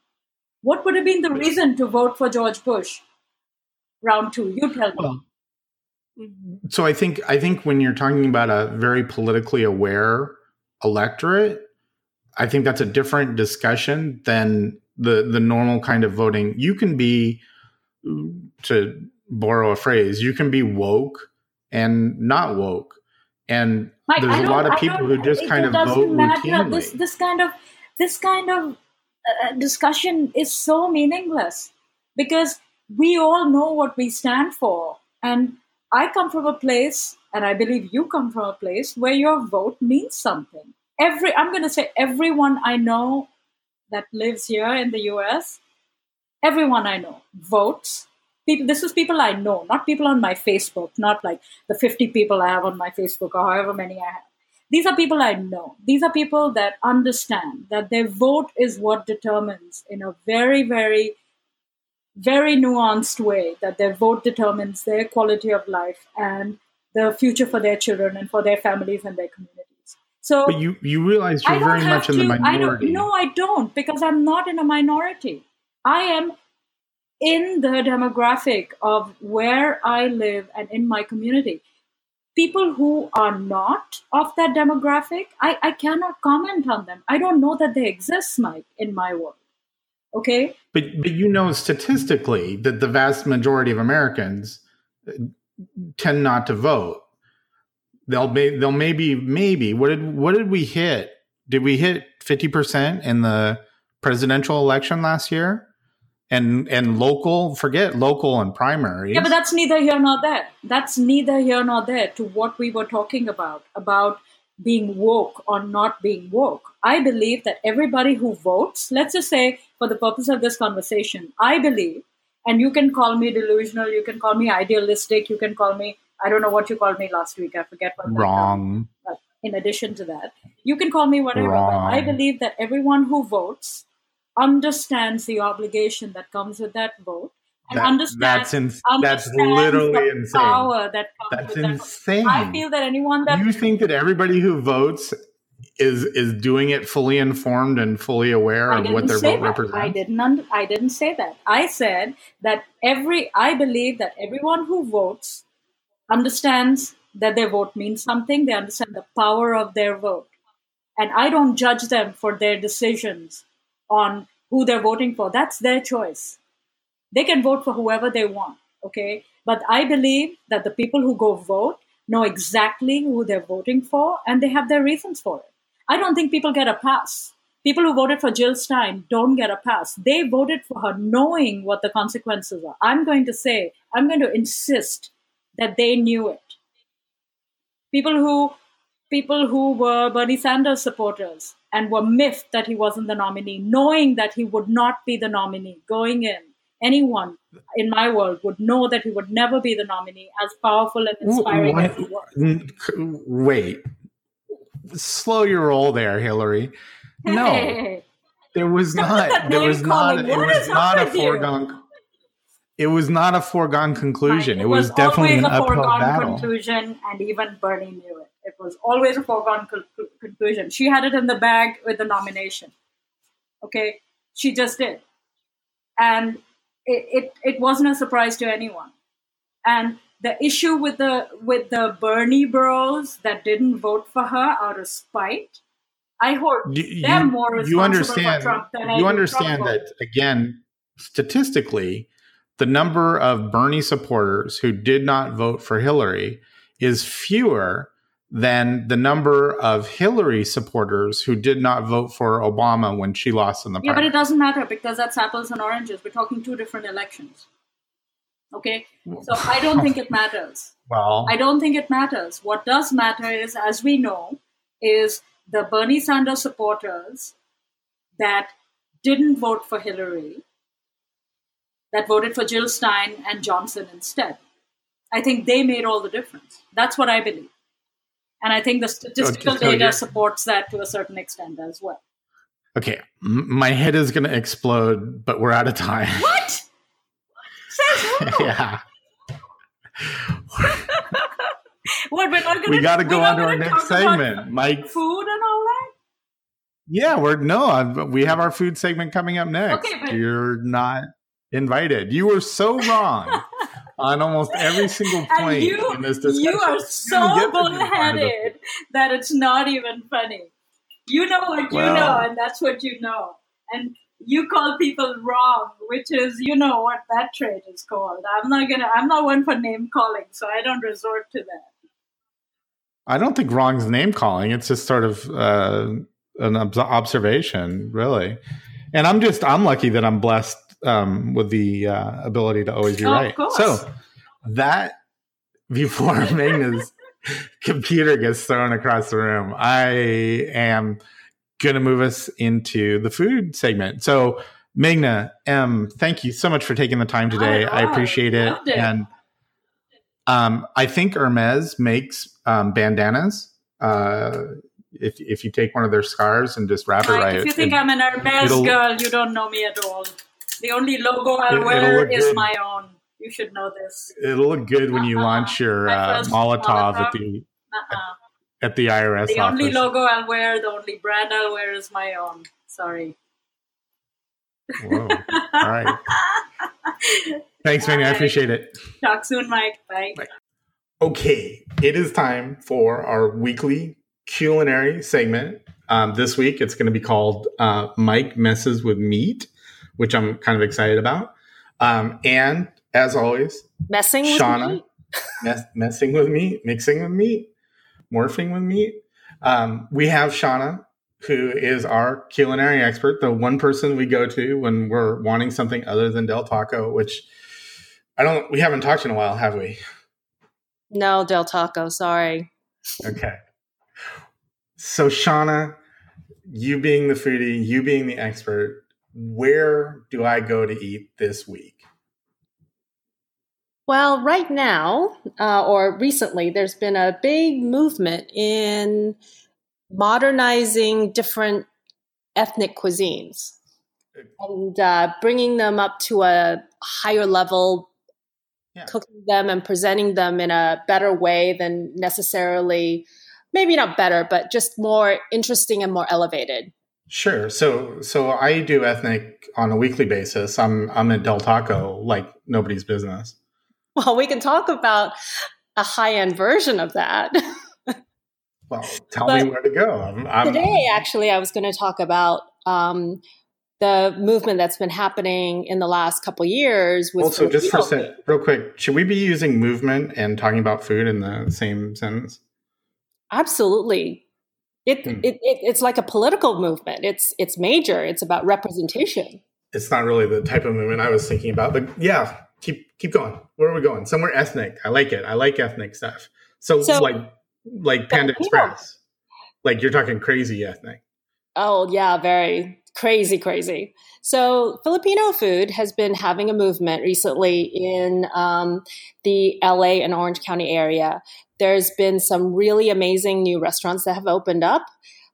What would have been the reason to vote for George Bush round two? You tell me. So I think I think when you're talking about a very politically aware electorate, I think that's a different discussion than the the normal kind of voting. You can be to borrow a phrase, you can be woke and not woke. And Mike, there's a lot of people who just kind of vote matter. routinely. This this kind of this kind of uh, discussion is so meaningless because we all know what we stand for, and I come from a place, and I believe you come from a place where your vote means something. Every I'm going to say everyone I know that lives here in the U.S. Everyone I know votes. People, this is people I know, not people on my Facebook, not like the 50 people I have on my Facebook or however many I have. These are people I know. These are people that understand that their vote is what determines, in a very, very, very nuanced way, that their vote determines their quality of life and the future for their children and for their families and their communities. So but you you realize you're very much in the to- I minority. don't, no, I don't, because I'm not in a minority. I am in the demographic of where I live and in my community. People who are not of that demographic, I, I cannot comment on them. I don't know that they exist, Mike, in my world. Okay? But but you know statistically that the vast majority of Americans tend not to vote. They'll may, they'll maybe maybe what did what did we hit? Did we hit fifty percent in the presidential election last year? And and local, forget local and primaries. Yeah, but that's neither here nor there. That's neither here nor there to what we were talking about, about being woke or not being woke. I believe that everybody who votes, let's just say for the purpose of this conversation, I believe, and you can call me delusional, you can call me idealistic, you can call me, I don't know what you called me last week, I forget what um, wrong. but in addition to that, you can call me whatever. But Wrong. I believe that everyone who votes understands the obligation that comes with that vote and That- understands that's ins- that's literally insane. power that comes That's with that. insane. I feel that anyone that you think that everybody who votes is is doing it fully informed and fully aware of what their vote that. represents? I didn't. Un- I didn't say that. I said that every. I believe that everyone who votes understands that their vote means something. They understand the power of their vote, and I don't judge them for their decisions on who they're voting for. That's their choice. They can vote for whoever they want. Okay, but I believe that the people who go vote know exactly who they're voting for, and they have their reasons for it. I don't think people get a pass. People who voted for Jill Stein don't get a pass. They voted for her knowing what the consequences are. I'm going to say, I'm going to insist that they knew it. People who people who were Bernie Sanders supporters and were miffed that he wasn't the nominee, knowing that he would not be the nominee going in. Anyone in my world would know that he would never be the nominee, as powerful and inspiring Why- as he was. Wait, slow your roll there, Hillary. No, Hey. there was not. There was not. It was not a foregone. It was not a foregone conclusion. Right. It was definitely always an a uphill foregone battle. conclusion, and even Bernie knew it. It was always a foregone col- conclusion. She had it in the bag with the nomination. Okay, she just did, and it, it, it wasn't a surprise to anyone. And the issue with the with the Bernie Bros that didn't vote for her out of spite, I hold You, them you- more you responsible understand. for Trump than I You do understand that again, statistically, the number of Bernie supporters who did not vote for Hillary is fewer than the number of Hillary supporters who did not vote for Obama when she lost in the Yeah, but it doesn't matter because that's apples and oranges. We're talking two different elections. Okay? So I don't think it matters. well, I don't think it matters. What does matter is, as we know, is the Bernie Sanders supporters that didn't vote for Hillary, that voted for Jill Stein and Johnson instead. I think they made all the difference. That's what I believe. And I think the statistical data supports that to a certain extent as well. okay, m- my head is going to explode, but we're out of time. What? Who? yeah. What we're not gonna We got to go on to our next segment. Mike Food and all that. Yeah, we're no, i we have our food segment coming up next. Okay, but- You're not invited. You were so wrong. on almost every single point you, in this discussion. You are so bullheaded that it's not even funny. You know what you well, know, and that's what you know. And you call people wrong, which is, you know, what that trait is called. I'm not gonna. I'm not one for name calling, so I don't resort to that. I don't think wrong's name calling. It's just sort of uh, an observation, really. And I'm just I'm lucky that I'm blessed um, with the uh, ability to always be oh, right. So that before Magna's computer gets thrown across the room, I am going to move us into the food segment. So, Magna, M, thank you so much for taking the time today. I appreciate it. it. And um, I think Hermes makes um, bandanas. Uh, if if you take one of their scarves and just wrap it right, if you think it, I'm an Hermes girl, you don't know me at all. The only logo I'll it, wear is good. my own. You should know this. It'll look good when you uh-uh. launch your uh, Molotov, Molotov, at the uh-uh. at the IRS. The office. only logo I'll wear, the only brand I'll wear is my own. Sorry. Whoa! All right. Thanks, Manny. I appreciate it. Talk soon, Mike. Bye. Bye. Okay, it is time for our weekly culinary segment. Um, this week, it's going to be called uh, Mike Messes with Meat which I'm kind of excited about. Um, and as always, messing with Shauna, mess, messing with me, mixing with me, morphing with me. Um, we have Shauna, who is our culinary expert, the one person we go to when we're wanting something other than Del Taco, which I don't, we haven't talked in a while, have we? No, Del Taco, sorry. Okay. So, Shauna, you being the foodie, you being the expert, where do I go to eat this week? Well, right now, uh, or recently, there's been a big movement in modernizing different ethnic cuisines and uh, bringing them up to a higher level, yeah. cooking them and presenting them in a better way than necessarily, maybe not better, but just more interesting and more elevated. Sure. So so I do ethnic on a weekly basis. I'm I'm at Del Taco like nobody's business. Well, we can talk about a high end version of that. well, tell but me where to go. I'm, I'm, today, actually, I was going to talk about um, the movement that's been happening in the last couple years. With also, just for a second, real quick, should we be using movement and talking about food in the same sentence? Absolutely. It, hmm. it, it, it's like a political movement. It's it's major. It's about representation. It's not really the type of movement I was thinking about, but yeah, keep keep going. Where are we going? Somewhere ethnic. I like it. I like ethnic stuff. So, so like like Panda Express. Like you're talking crazy ethnic. Oh yeah, very crazy, crazy. So Filipino food has been having a movement recently in um, the LA and Orange County area there's been some really amazing new restaurants that have opened up.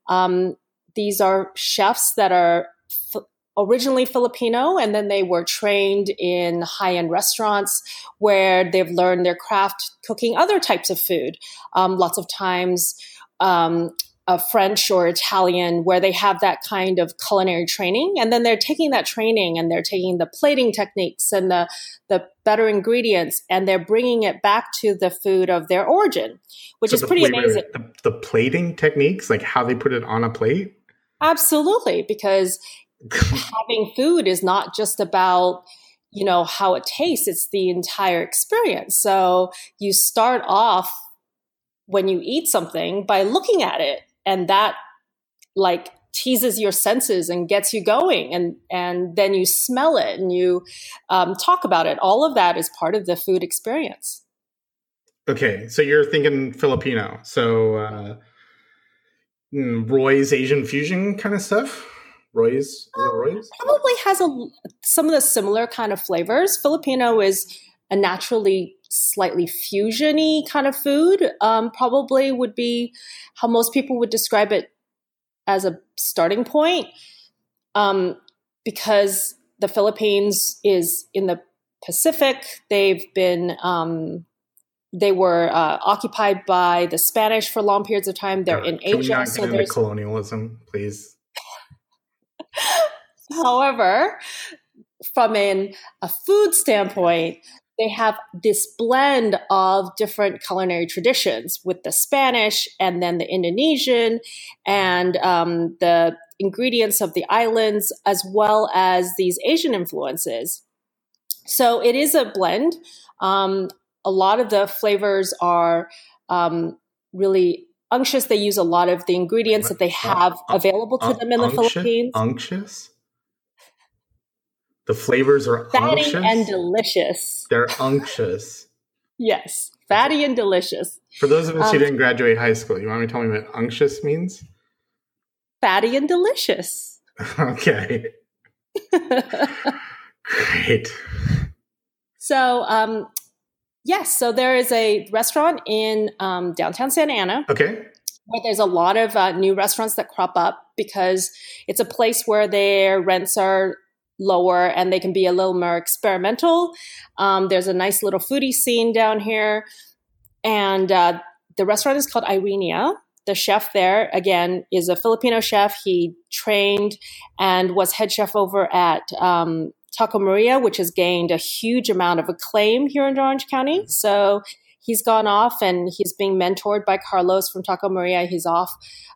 Um, these are chefs that are f- originally Filipino and then they were trained in high end restaurants where they've learned their craft cooking other types of food. Um, lots of times, um, uh, French or Italian, where they have that kind of culinary training, and then they're taking that training and they're taking the plating techniques and the the better ingredients, and they're bringing it back to the food of their origin, which so is pretty amazing. The, the plating techniques, like how they put it on a plate. Absolutely, because having food is not just about you know how it tastes; it's the entire experience. So you start off when you eat something by looking at it and that like teases your senses and gets you going and and then you smell it and you um, talk about it. All of that is part of the food experience. Okay so you're thinking filipino so uh, hmm, roy's asian fusion kind of stuff? Roy's, um, roy's? probably has a some of the similar kind of flavors. Filipino is a naturally slightly fusiony kind of food um, probably would be how most people would describe it as a starting point. Um, because the philippines is in the pacific they've been um, they were uh, occupied by the spanish for long periods of time. They're in Can asia we not so there's colonialism please? However from an, a food standpoint they have this blend of different culinary traditions with the Spanish and then the Indonesian and um, the ingredients of the islands, as well as these Asian influences. So it is a blend. Um, a lot of the flavors are um, really unctuous. They use a lot of the ingredients that they have available to them in the Philippines. Unctuous? The flavors are fatty unctuous? and delicious. They're unctuous. yes, fatty and delicious. For those of us Um, who didn't graduate high school, you want me to tell me what unctuous means? Fatty and delicious. okay. Great. so, um, yes, so there is a restaurant in um, downtown Santa Ana Okay. where there's a lot of uh, new restaurants that crop up because it's a place where their rents are lower and they can be a little more experimental. Um, there's a nice little foodie scene down here. And uh, the restaurant is called Irenia. The chef there, again, is a Filipino chef. He trained and was head chef over at um, Taco Maria, which has gained a huge amount of acclaim here in Orange County. So he's gone off and he's being mentored by Carlos from Taco Maria. He's off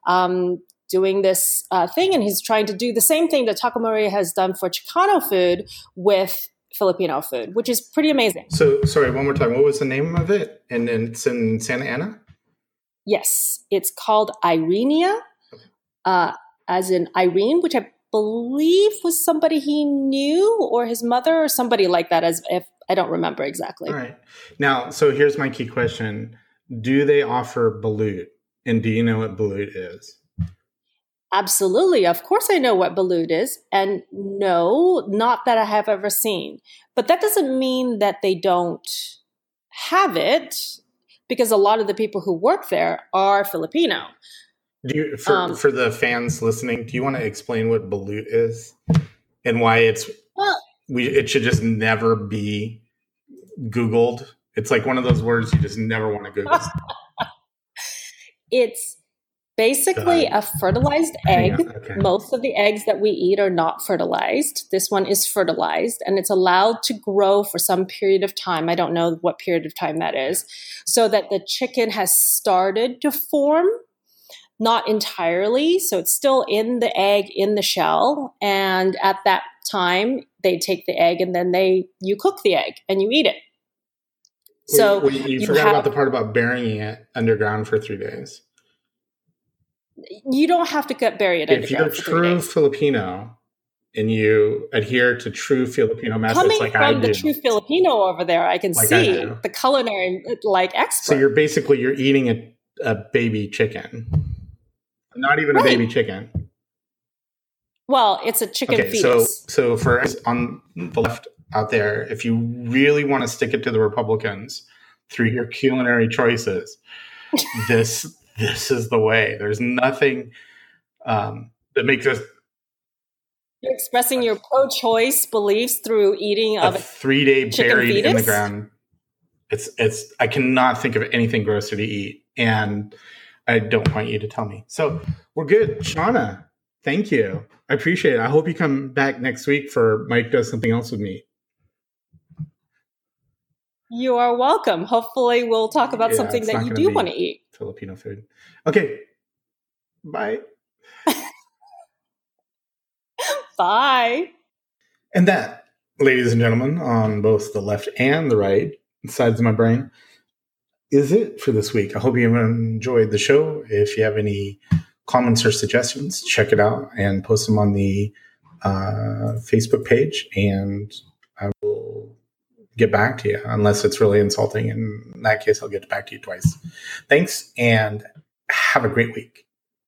um, doing this uh, thing and he's trying to do the same thing that Taco Maria has done for Chicano food with Filipino food, which is pretty amazing. So, sorry, one more time. What was the name of it? And then it's in Santa Ana? Yes, it's called Irenia, uh, as in Irene, which I believe was somebody he knew or his mother or somebody like that. As if I don't remember exactly. All right. Now, so here's my key question Do they offer balut? And do you know what balut is? Absolutely. Of course, I know what balut is. And no, not that I have ever seen. But that doesn't mean that they don't have it because a lot of the people who work there are Filipino. Do you, for, Um, for the fans listening, do you want to explain what balut is and why it's Well, we it should just never be Googled? It's like one of those words you just never want to Google. it's basically a fertilized egg. okay. Most of the eggs that we eat are not fertilized. This one is fertilized and it's allowed to grow for some period of time. I don't know what period of time that is. So that the chicken has started to form, not entirely. So it's still in the egg, in the shell. And at that time, they take the egg and then they, you cook the egg and you eat it. So Wait, wait, you, you forgot have- about the part about burying it underground for three days. You don't have to get buried If you're for true. Filipino and you adhere to true Filipino methods Coming like I from the true Filipino over there, I can Like see do. the culinary like expert. so you're basically you're eating a, a baby chicken, not even a baby chicken. well, it's a chicken okay, so fetus. so for us on the left out there, if you really want to stick it to the Republicans through your culinary choices, this this is the way. There's nothing um, that makes us You're expressing your pro-choice beliefs through eating a of it. three day chicken buried in the ground. It's it's I cannot think of anything grosser to eat, and I don't want you to tell me. So we're good, Shauna. Thank you. I appreciate it. I hope you come back next week for Mike does something else with me. You are welcome. Hopefully, we'll talk about Yeah, something that you do be- want to eat. Filipino food. Okay. Bye. Bye. And that, ladies and gentlemen, on both the left and the right sides of my brain, is it for this week. I hope you enjoyed the show. If you have any comments or suggestions, check it out and post them on the uh, Facebook page, and I will get back to you unless it's really insulting. In that case, I'll get back to you twice. Thanks, and have a great week.